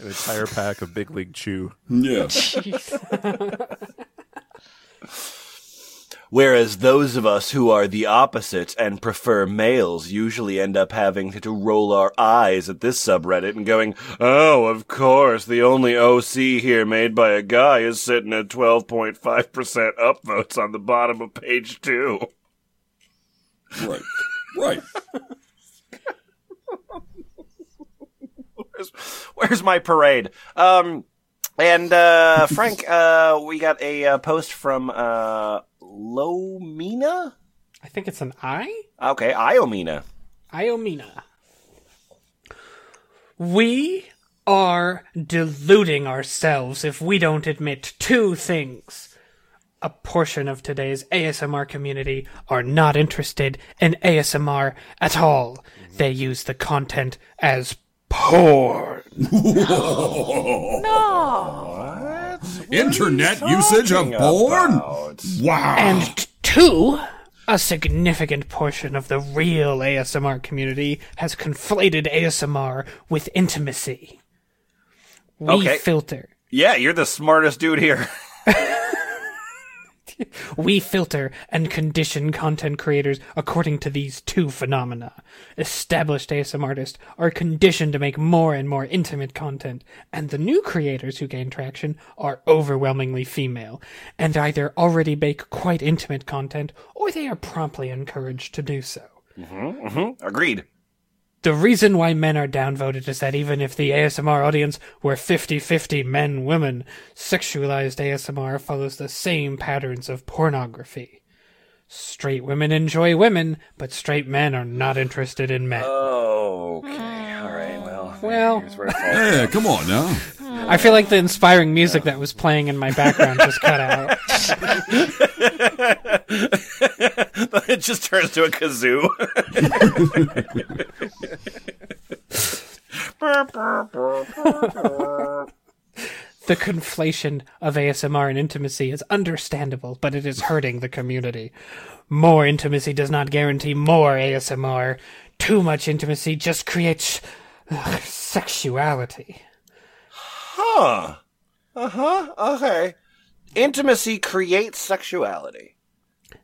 An entire pack of Big League Chew. Yeah. Whereas those of us who are the opposite and prefer males usually end up having to roll our eyes at this subreddit and going, oh, of course, the only OC here made by a guy is sitting at 12.5% upvotes on the bottom of page two. Right. Right. Where's, where's my parade? Um, and, uh, Frank, uh, we got a uh, post from, uh, Lomina? I think it's an I? Okay, Iomina. Iomina. We are deluding ourselves if we don't admit two things. A portion of today's ASMR community are not interested in ASMR at all. They use the content as porn. Internet usage of porn? Wow. And two, a significant portion of the real ASMR community has conflated ASMR with intimacy. We Okay. filter. Yeah, you're the smartest dude here. We filter and condition content creators according to these two phenomena. Established ASM artists are conditioned to make more and more intimate content, and the new creators who gain traction are overwhelmingly female, and either already make quite intimate content or they are promptly encouraged to do so. Mm-hmm, mm-hmm. Agreed. The reason why men are downvoted is that even if the ASMR audience were 50 50 men women, sexualized ASMR follows the same patterns of pornography. Straight women enjoy women, but straight men are not interested in men. Oh, Okay. All right. Well. Well- here's where it falls. Yeah, come on now. I feel like the inspiring music that was playing in my background just cut out. it just turns to a kazoo. The conflation of ASMR and intimacy is understandable, but it is hurting the community. More intimacy does not guarantee more ASMR. Too much intimacy just creates ugh, sexuality. Huh. Uh huh. Okay. Intimacy creates sexuality.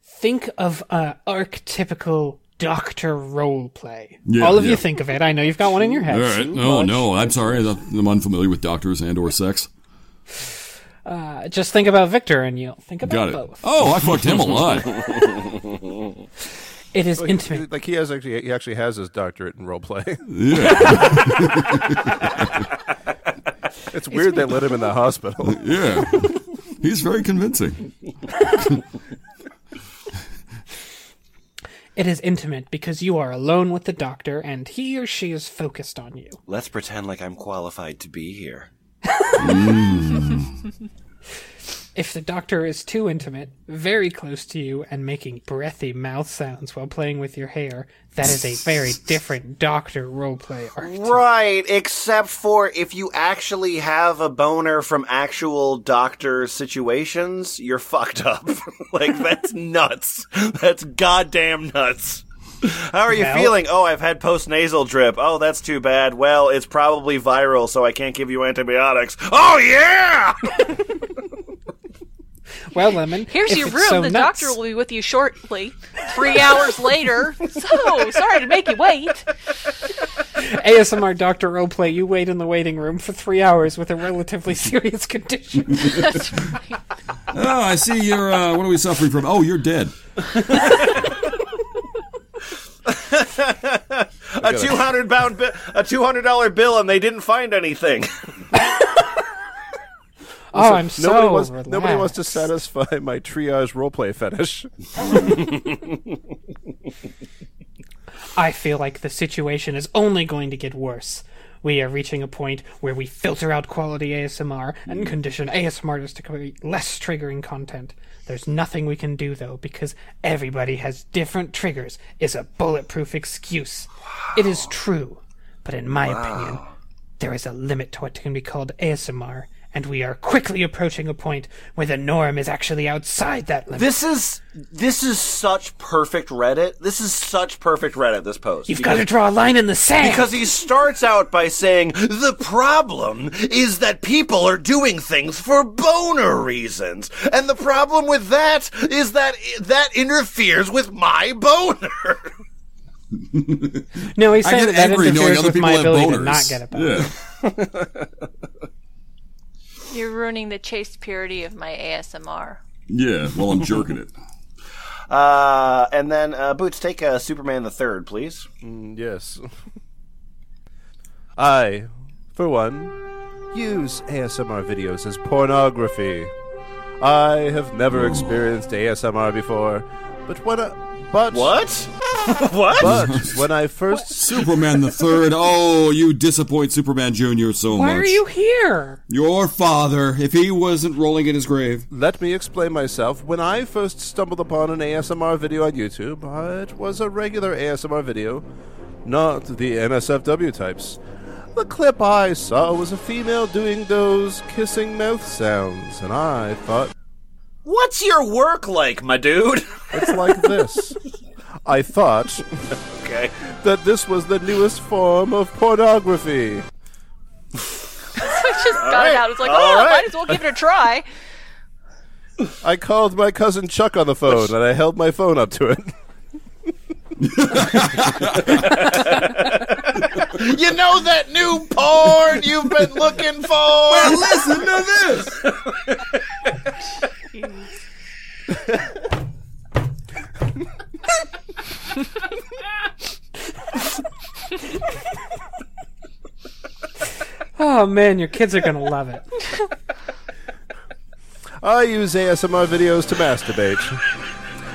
Think of uh, archetypical doctor role play. Yeah, All of yeah. you think of it. I know you've got one in your head. All right. No, no, I'm sorry. I'm unfamiliar with doctors and or sex. Uh, just think about Victor and you'll think about Got it. both. Oh, I fucked him a lot. It is intimate. Like he has actually, he actually has his doctorate in role play. Yeah. it's weird they let him in the hospital. Yeah. He's very convincing. It is intimate because you are alone with the doctor and he or she is focused on you. Let's pretend like I'm qualified to be here. Mm. If the doctor is too intimate, very close to you, and making breathy mouth sounds while playing with your hair, that is a very different doctor roleplay archetype. Right, except for if you actually have a boner from actual doctor situations, you're fucked up. like, that's nuts. That's goddamn nuts. How are you Well- feeling? Oh, I've had post nasal drip. Oh, that's too bad. Well, it's probably viral, so I can't give you antibiotics. Oh, yeah! Well, Lemon, Here's if your it's room. so the nuts- doctor will be with you shortly. Three hours later. So sorry to make you wait. ASMR doctor roleplay. You wait in the waiting room for three hours with a relatively serious condition. That's right. Oh, I see you're. Uh, what are we suffering from? Oh, you're dead. a two hundred pound, bi- a two hundred dollar bill, and they didn't find anything. Oh, I'm so nobody wants relaxed. nobody wants to satisfy my triage roleplay fetish. I feel like the situation is only going to get worse. We are reaching a point where we filter out quality ASMR and hmm. condition ASMRs to create less triggering content. There's nothing we can do though because everybody has different triggers is a bulletproof excuse. It is true, but in my opinion, there is a limit to what can be called ASMR, and we are quickly approaching a point where the norm is actually outside that limit. This is this is such perfect Reddit. This is such perfect Reddit. This post. You've Because- got to draw a line in the sand. Because he starts out by saying, the problem is that people are doing things for boner reasons. And the problem with that is that that interferes with my boner. no, he's I saying get that interferes with my ability boners. to not get a boner. Yeah. You're ruining the chaste purity of my ASMR. Yeah. Well, I'm jerking it. Uh, and then, uh, Boots, take uh, Superman the Third, please. Mm, yes. I, for one, use ASMR videos as pornography. I have never experienced ASMR before, but when I, but What? what? but when I first Superman the Third. Oh, you disappoint Superman Junior so much. Why much. are you here? Your father, if he wasn't rolling in his grave. Let me explain myself. When I first stumbled upon an ASMR video on YouTube, it was a regular ASMR video, not the NSFW types. The clip I saw was a female doing those kissing mouth sounds, and I thought, What's your work like, my dude? it's like this. I thought okay. that this was the newest form of pornography. I just got right. it out. It's like, All oh, right. might as well give it a try. I called my cousin Chuck on the phone, and I held my phone up to it. You know that new porn you've been looking for? Well, Listen to this. Oh man, your kids are gonna love it. I use ASMR videos to masturbate.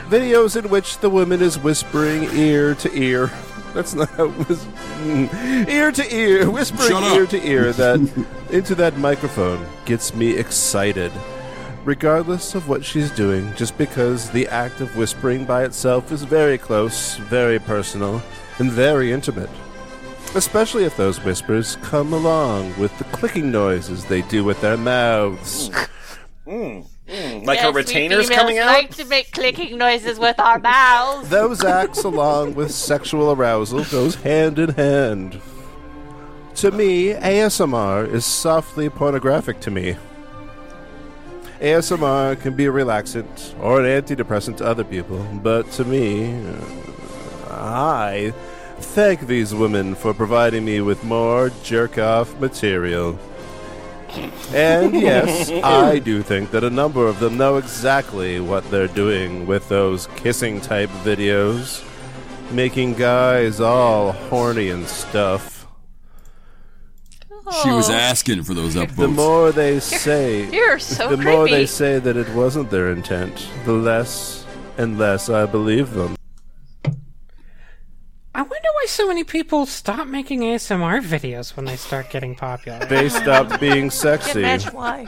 Videos in which the woman is whispering ear to ear. That's not how it was. Mm, ear to ear, whispering Shut up. ear to ear that into that microphone gets me excited. Regardless of what she's doing, just because the act of whispering by itself is very close, very personal, and very intimate. Especially if those whispers come along with the clicking noises they do with their mouths. Mm. Mm. Like yes, her we retainers females coming out? like to make clicking noises with our mouths. Those acts, along with sexual arousal, goes hand in hand. To me, ASMR is softly pornographic to me. ASMR can be a relaxant or an antidepressant to other people, but to me, uh, I thank these women for providing me with more jerk off material. And yes, I do think that a number of them know exactly what they're doing with those kissing type videos, making guys all horny and stuff. She was oh. asking for those upvotes. The upvotes. more they say, You're so the more they say that it wasn't their intent, the less and less I believe them. I wonder why so many people stop making ASMR videos when they start getting popular. They stopped being Can't sexy. imagine why.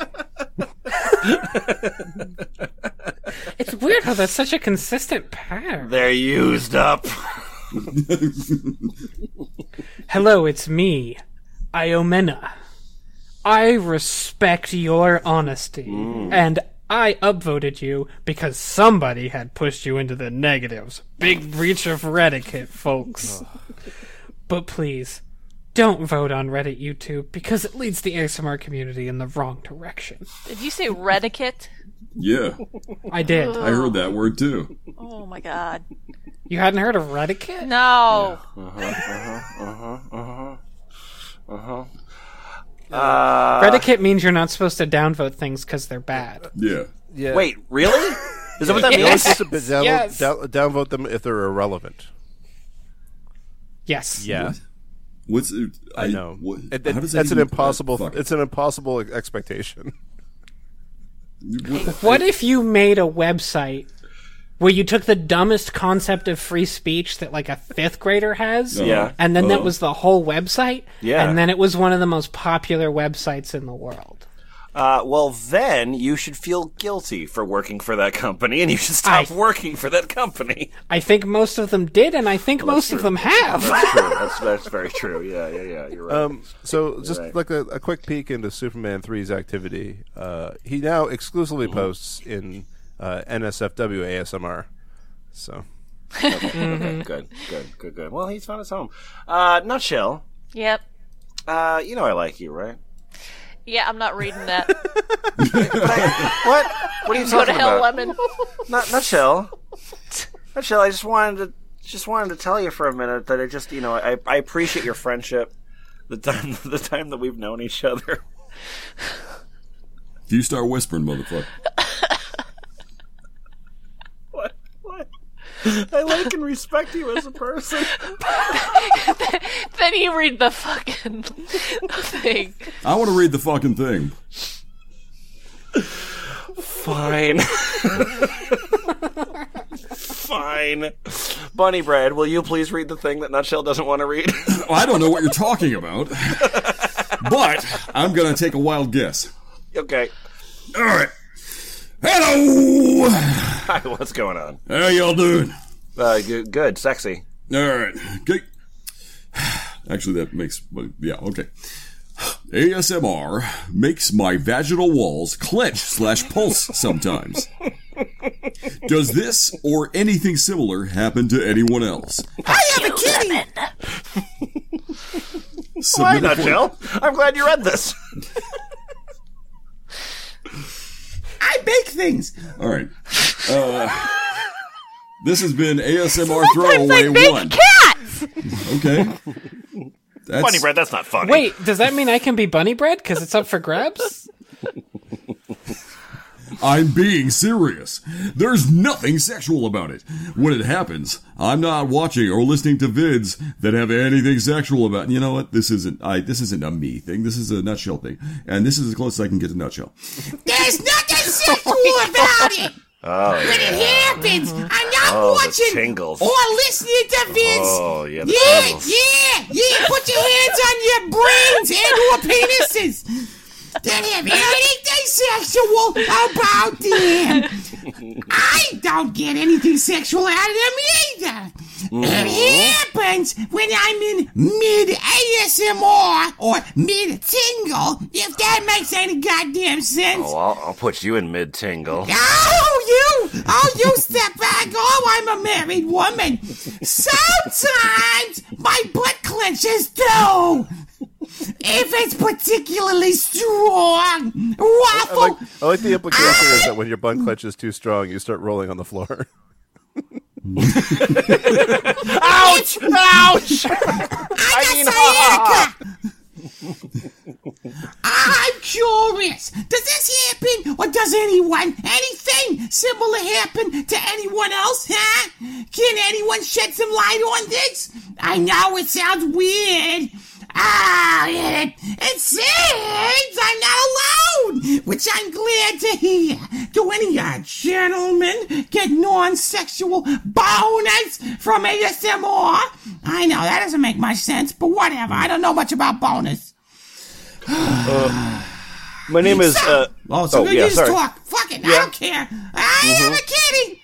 how that's such a consistent pattern. They're used up. Hello, it's me, Iomena. I respect your honesty, mm. and I upvoted you because somebody had pushed you into the negatives. Big breach of Reddit, folks. but please, don't vote on Reddit YouTube because it leads the ASMR community in the wrong direction. Did you say Reddiquette? Yeah, I did. I heard that word too. Oh my god. You hadn't heard of Reddit? No. Uh-huh, uh-huh, uh-huh, Uh, Reddiquette means you're not supposed to downvote things because they're bad. Yeah. Yeah. Wait, really? Is that what that You're means? supposed to be- download, Yes. down- downvote them if they're irrelevant. Yes. Yeah. What's it, I know. What, It- it- does that that's an impossible. fuck. It's an impossible expectation. What if you made a website where you took the dumbest concept of free speech that like a fifth grader has, Yeah. and then that Oh. was the whole website, Yeah. and then it was one of the most popular websites in the world. Uh, well, then you should feel guilty for working for that company, and you should stop I- working for that company. I think most of them did, and I think most of them have. That's true. That's that's very true. Yeah, yeah, yeah. You're right. Um, so just right. like a, a quick peek into Superman 3's activity, uh, he now exclusively Mm-hmm. posts in uh, NSFW ASMR. So Okay, good, good, good, good. Well, he's found his home. Uh, nutshell. Yep. Uh, you know I like you, right? Yeah, I'm not reading that. What? What are you Go to talking hell, about? lemon. Nut, nutshell. Nutshell. I just wanted to just wanted to tell you for a minute that I just you know I I appreciate your friendship. The time the time that we've known each other. If you start whispering, motherfucker. What? What? I like and respect you as a person. then you read the fucking thing. I want to read the fucking thing. Fine. Fine. Bunnybread, will you please read the thing that Nutshell doesn't want to read? Well, I don't know what you're talking about, but I'm gonna take a wild guess. okay. All right. Hello. Hi, what's going on? How y'all doing? Uh, good, good, sexy. All right. Okay. Actually, that makes yeah. Okay. ASMR makes my vaginal walls clench slash pulse sometimes. Does this or anything similar happen to anyone else? I have a kitty. Hi, Submit a que- Nutshell. I'm glad you read this. I bake things. All right. Uh, this has been ASMR I Throwaway bake One. cats. Okay. That's, Bunnybread, that's not funny. Wait, does that mean I can be Bunnybread because it's up for grabs? I'm being serious. There's nothing sexual about it. When it happens, I'm not watching or listening to vids that have anything sexual about. It. You know what? This isn't. I. This isn't a me thing. This is a nutshell thing, and this is as close as I can get to nutshell. There's nothing sexual about it. Oh, When it happens, I'm not Oh, watching tingles. or listening to vids. Oh, yeah, the yeah, tingles. yeah, yeah. Put your hands on your brains and your penises. That have anything sexual about them. I don't get anything sexual out of them either. It mm-hmm. happens when I'm in mid ASMR or mid tingle, if that makes any goddamn sense. Oh, I'll, I'll put you in mid tingle. Oh, you! Oh, you step back. Oh, I'm a married woman. Sometimes my butt clenches too. If it's particularly strong, I waffle. like, I like the implication is that when your bun ah! clench is too strong, you start rolling on the floor. Ouch! Ouch! I got sciatica. I'm curious. Does this happen, or does anyone, anything similar happen to anyone else? Huh? Can anyone shed some light on this? I know it sounds weird. Ah, it, it seems I'm not alone, which I'm glad to hear. Do any of uh, gentlemen get non-sexual bonus from ASMR? I know that doesn't make much sense, but whatever. I don't know much about bonus. My name is, uh, Oh, so Oh, You yeah, just sorry. talk. Fuck it. I don't care. I am a kitty.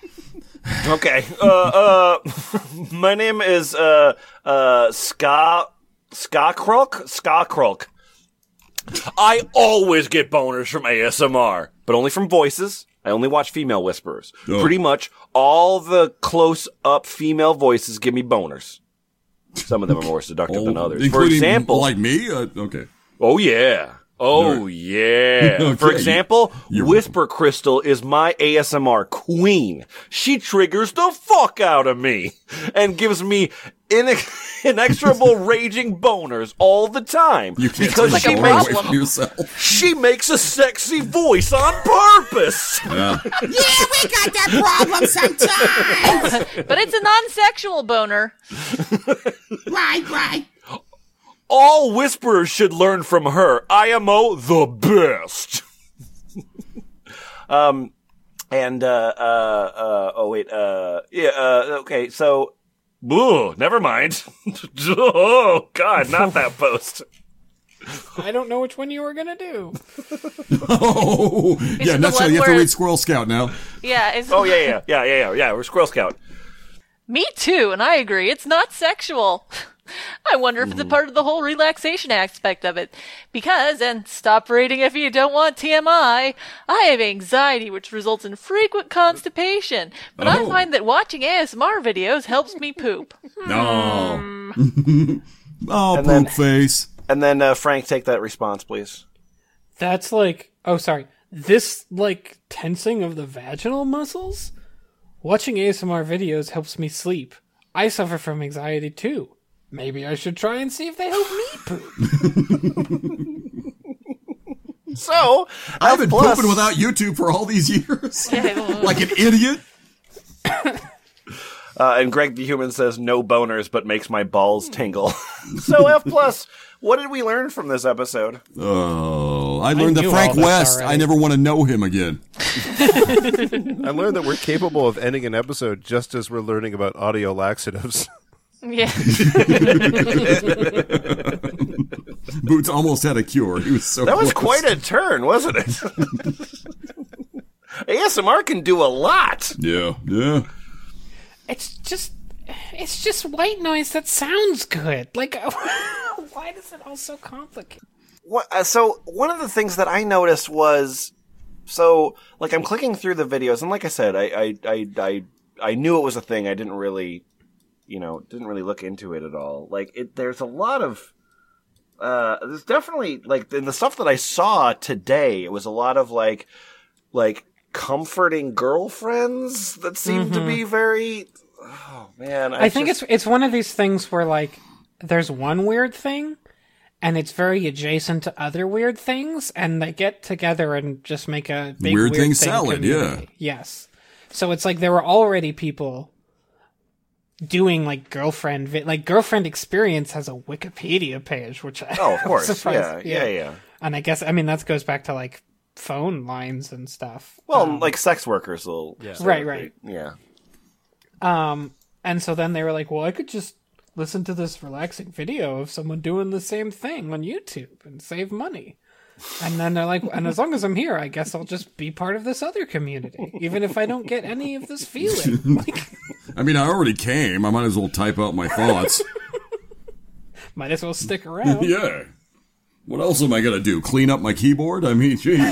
Okay. Uh, uh, my name is uh, uh, Ska Ska Krok. Ska Krok. I always get boners from ASMR, but only from voices. I only watch female whisperers. Oh. Pretty much all the close up female voices give me boners. Some of them are more seductive than others. For example, like me. Uh, okay. Oh yeah. Oh yeah. Okay, For example, you're Whisper Crystal is my ASMR queen. She triggers the fuck out of me and gives me inex- inexorable raging boners all the time You can't because take she makes away from yourself. she makes a sexy voice on purpose. Yeah. Yeah, we got that problem sometimes. But it's a non-sexual boner. right, right. All whisperers should learn from her. IMO the best. um, and uh, uh, uh, oh wait, uh, yeah, uh, okay, so, Ooh, never mind. oh God, not that post. I don't know which one you were gonna do. Oh, yeah. the Nutshell, one you have to where- read Squirrel Scout now. Yeah. It's, Oh yeah, yeah, yeah, yeah, yeah, yeah. We're Squirrel Scout. Me too, and I agree. It's not sexual. I wonder if it's a part of the whole relaxation aspect of it. Because, and stop reading if you don't want TMI, I have anxiety which results in frequent constipation. But I Oh. find that watching ASMR videos helps me poop. No. oh, And poop then- face. And then uh, Frank, take that response, please. That's like, oh, sorry. This, like, tensing of the vaginal muscles? Watching ASMR videos helps me sleep. I suffer from anxiety too. Maybe I should try and see if they help me poop. So I've been Plus- pooping without YouTube for all these years, like an idiot. Uh, and Greg the Human says no boners, but makes my balls tingle. so F plus, what did we learn from this episode? Oh, I learned that Frank West. already. I never want to know him again. I learned that we're capable of ending an episode just as we're learning about audio laxatives. Yeah. Boots almost had a cure. He was so. That was close. quite a turn, wasn't it? ASMR can do a lot. Yeah, yeah. it's just, it's just white noise that sounds good. Like, why is it all so complicated? What, uh, so one of the things that I noticed was, so like I'm clicking through the videos, and like I said, I I I I, I knew it was a thing. I didn't really, you know, didn't really look into it at all. Like it, there's a lot of. Uh, there's definitely like in the stuff that I saw today. It was a lot of like, like comforting girlfriends that seemed to be very. Oh man, I think it's it's one of these things where like there's one weird thing and it's very adjacent to other weird things and they get together and just make a big Weird weird, thing thing salad, community. Yes. So it's like there were already people doing like girlfriend vi- like girlfriend experience has a Wikipedia page which I Oh, of course. Yeah, surprised- yeah, yeah. And I guess I mean that goes back to like phone lines and stuff. Well, Um, like sex workers will. Yeah. Right, right. Yeah. Um, and so then they were like, well, I could just listen to this relaxing video of someone doing the same thing on YouTube and save money. And then they're like, and as long as I'm here, I guess I'll just be part of this other community, even if I don't get any of this feeling. Like, I mean, I already came. I might as well type out my thoughts. might as well stick around. yeah. What else am I gonna do? Clean up my keyboard? I mean, jeez.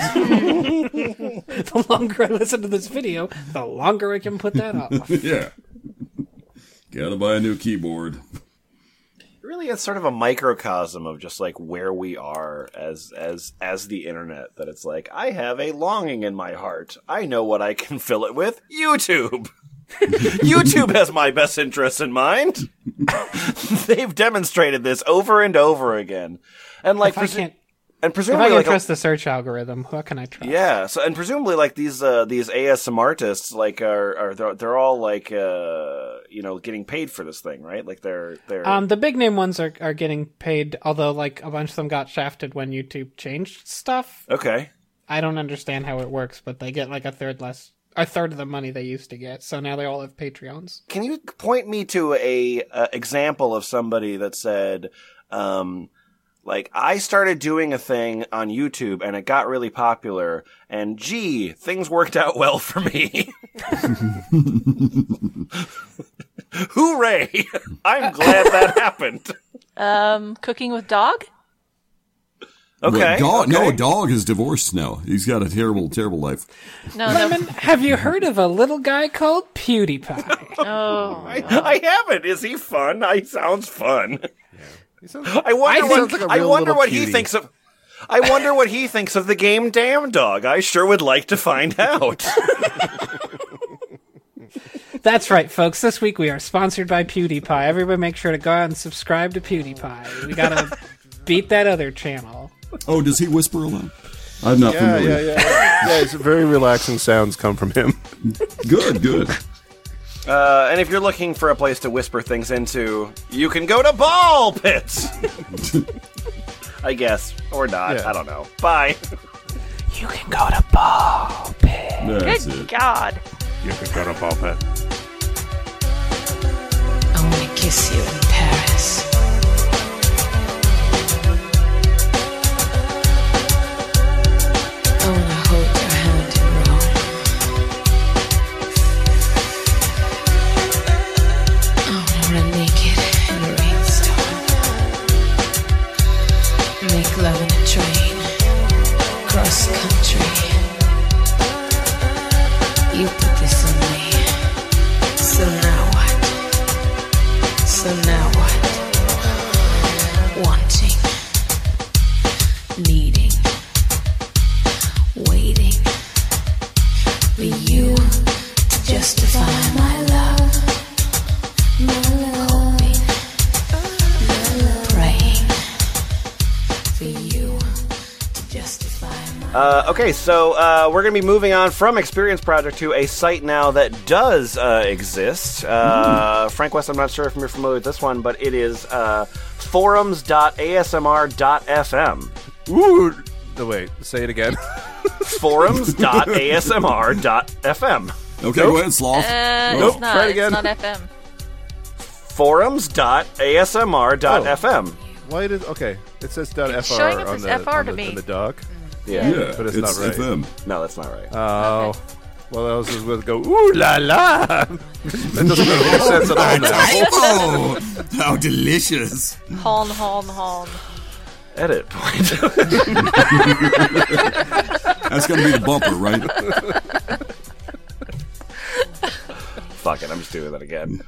The longer I listen to this video, the longer I can put that off. yeah. Gotta buy a new keyboard. Really it's sort of a microcosm of just like where we are as as as the internet. That it's like I have a longing in my heart. I know what I can fill it with. YouTube. YouTube has my best interests in mind. They've demonstrated this over and over again, and like If I can't, and if I presumably can like trust the search algorithm, what can I trust? Yeah, so and presumably like these uh these ASM artists like are are they're, they're all like uh you know getting paid for this thing, right? Like they're they're Um, the big name ones are, are getting paid, although like a bunch of them got shafted when YouTube changed stuff. okay. I don't understand how it works, but they get like a third less, a third of the money they used to get. So now they all have Patreons. Can you point me to a, uh example of somebody that said um like I started doing a thing on YouTube and it got really popular and gee, things worked out well for me. Hooray! I'm glad that happened. Um, cooking with dog? Okay. But dog, No, okay. dog is divorced now. He's got a terrible, terrible life. No, no. Lemon, have you heard of a little guy called PewDiePie? Oh, I, I haven't. Is he fun? I sounds fun. He sounds- I wonder I what like a I real wonder little what he thinks of. I wonder what he thinks of the game Damn Dog. I sure would like to find out. That's right, folks. This week we are sponsored by PewDiePie. Everybody make sure to go out and subscribe to PewDiePie. We gotta beat that other channel. Oh, does he whisper a lot? I'm not yeah, familiar. yeah, yeah. yeah, it's very relaxing sounds come from him. Good, good. Uh, and if you're looking for a place to whisper things into, you can go to Ball Pits. I guess, or not. Yeah. I don't know. Bye. You can go to Ball Pit. That's good it. God. You can go to ball pit. I wanna kiss you in Paris. Uh, okay, so uh, we're going to be moving on from Experience Project to a site now that does uh, exist. Uh, Frank West, I'm not sure if you're familiar with this one, but it is uh, forums.asmr.fm. Ooh. No, wait. Say it again. forums.asmr.fm. Okay, go ahead, Sloth. Uh, Nope, it's not. try it again. It's not FM. forums.asmr.fm. Why did okay? It says dot fr showing up on as the, FR on to the, me. on the dock. Yeah. yeah, but it's it's not right. FM. No, that's not right. Oh, well, I was just going to go ooh la la. that doesn't make any sense at all now. Oh, how delicious! Hon, hon, hon. Edit point. That's gonna be the bumper, right? Fuck it, I'm just doing that again.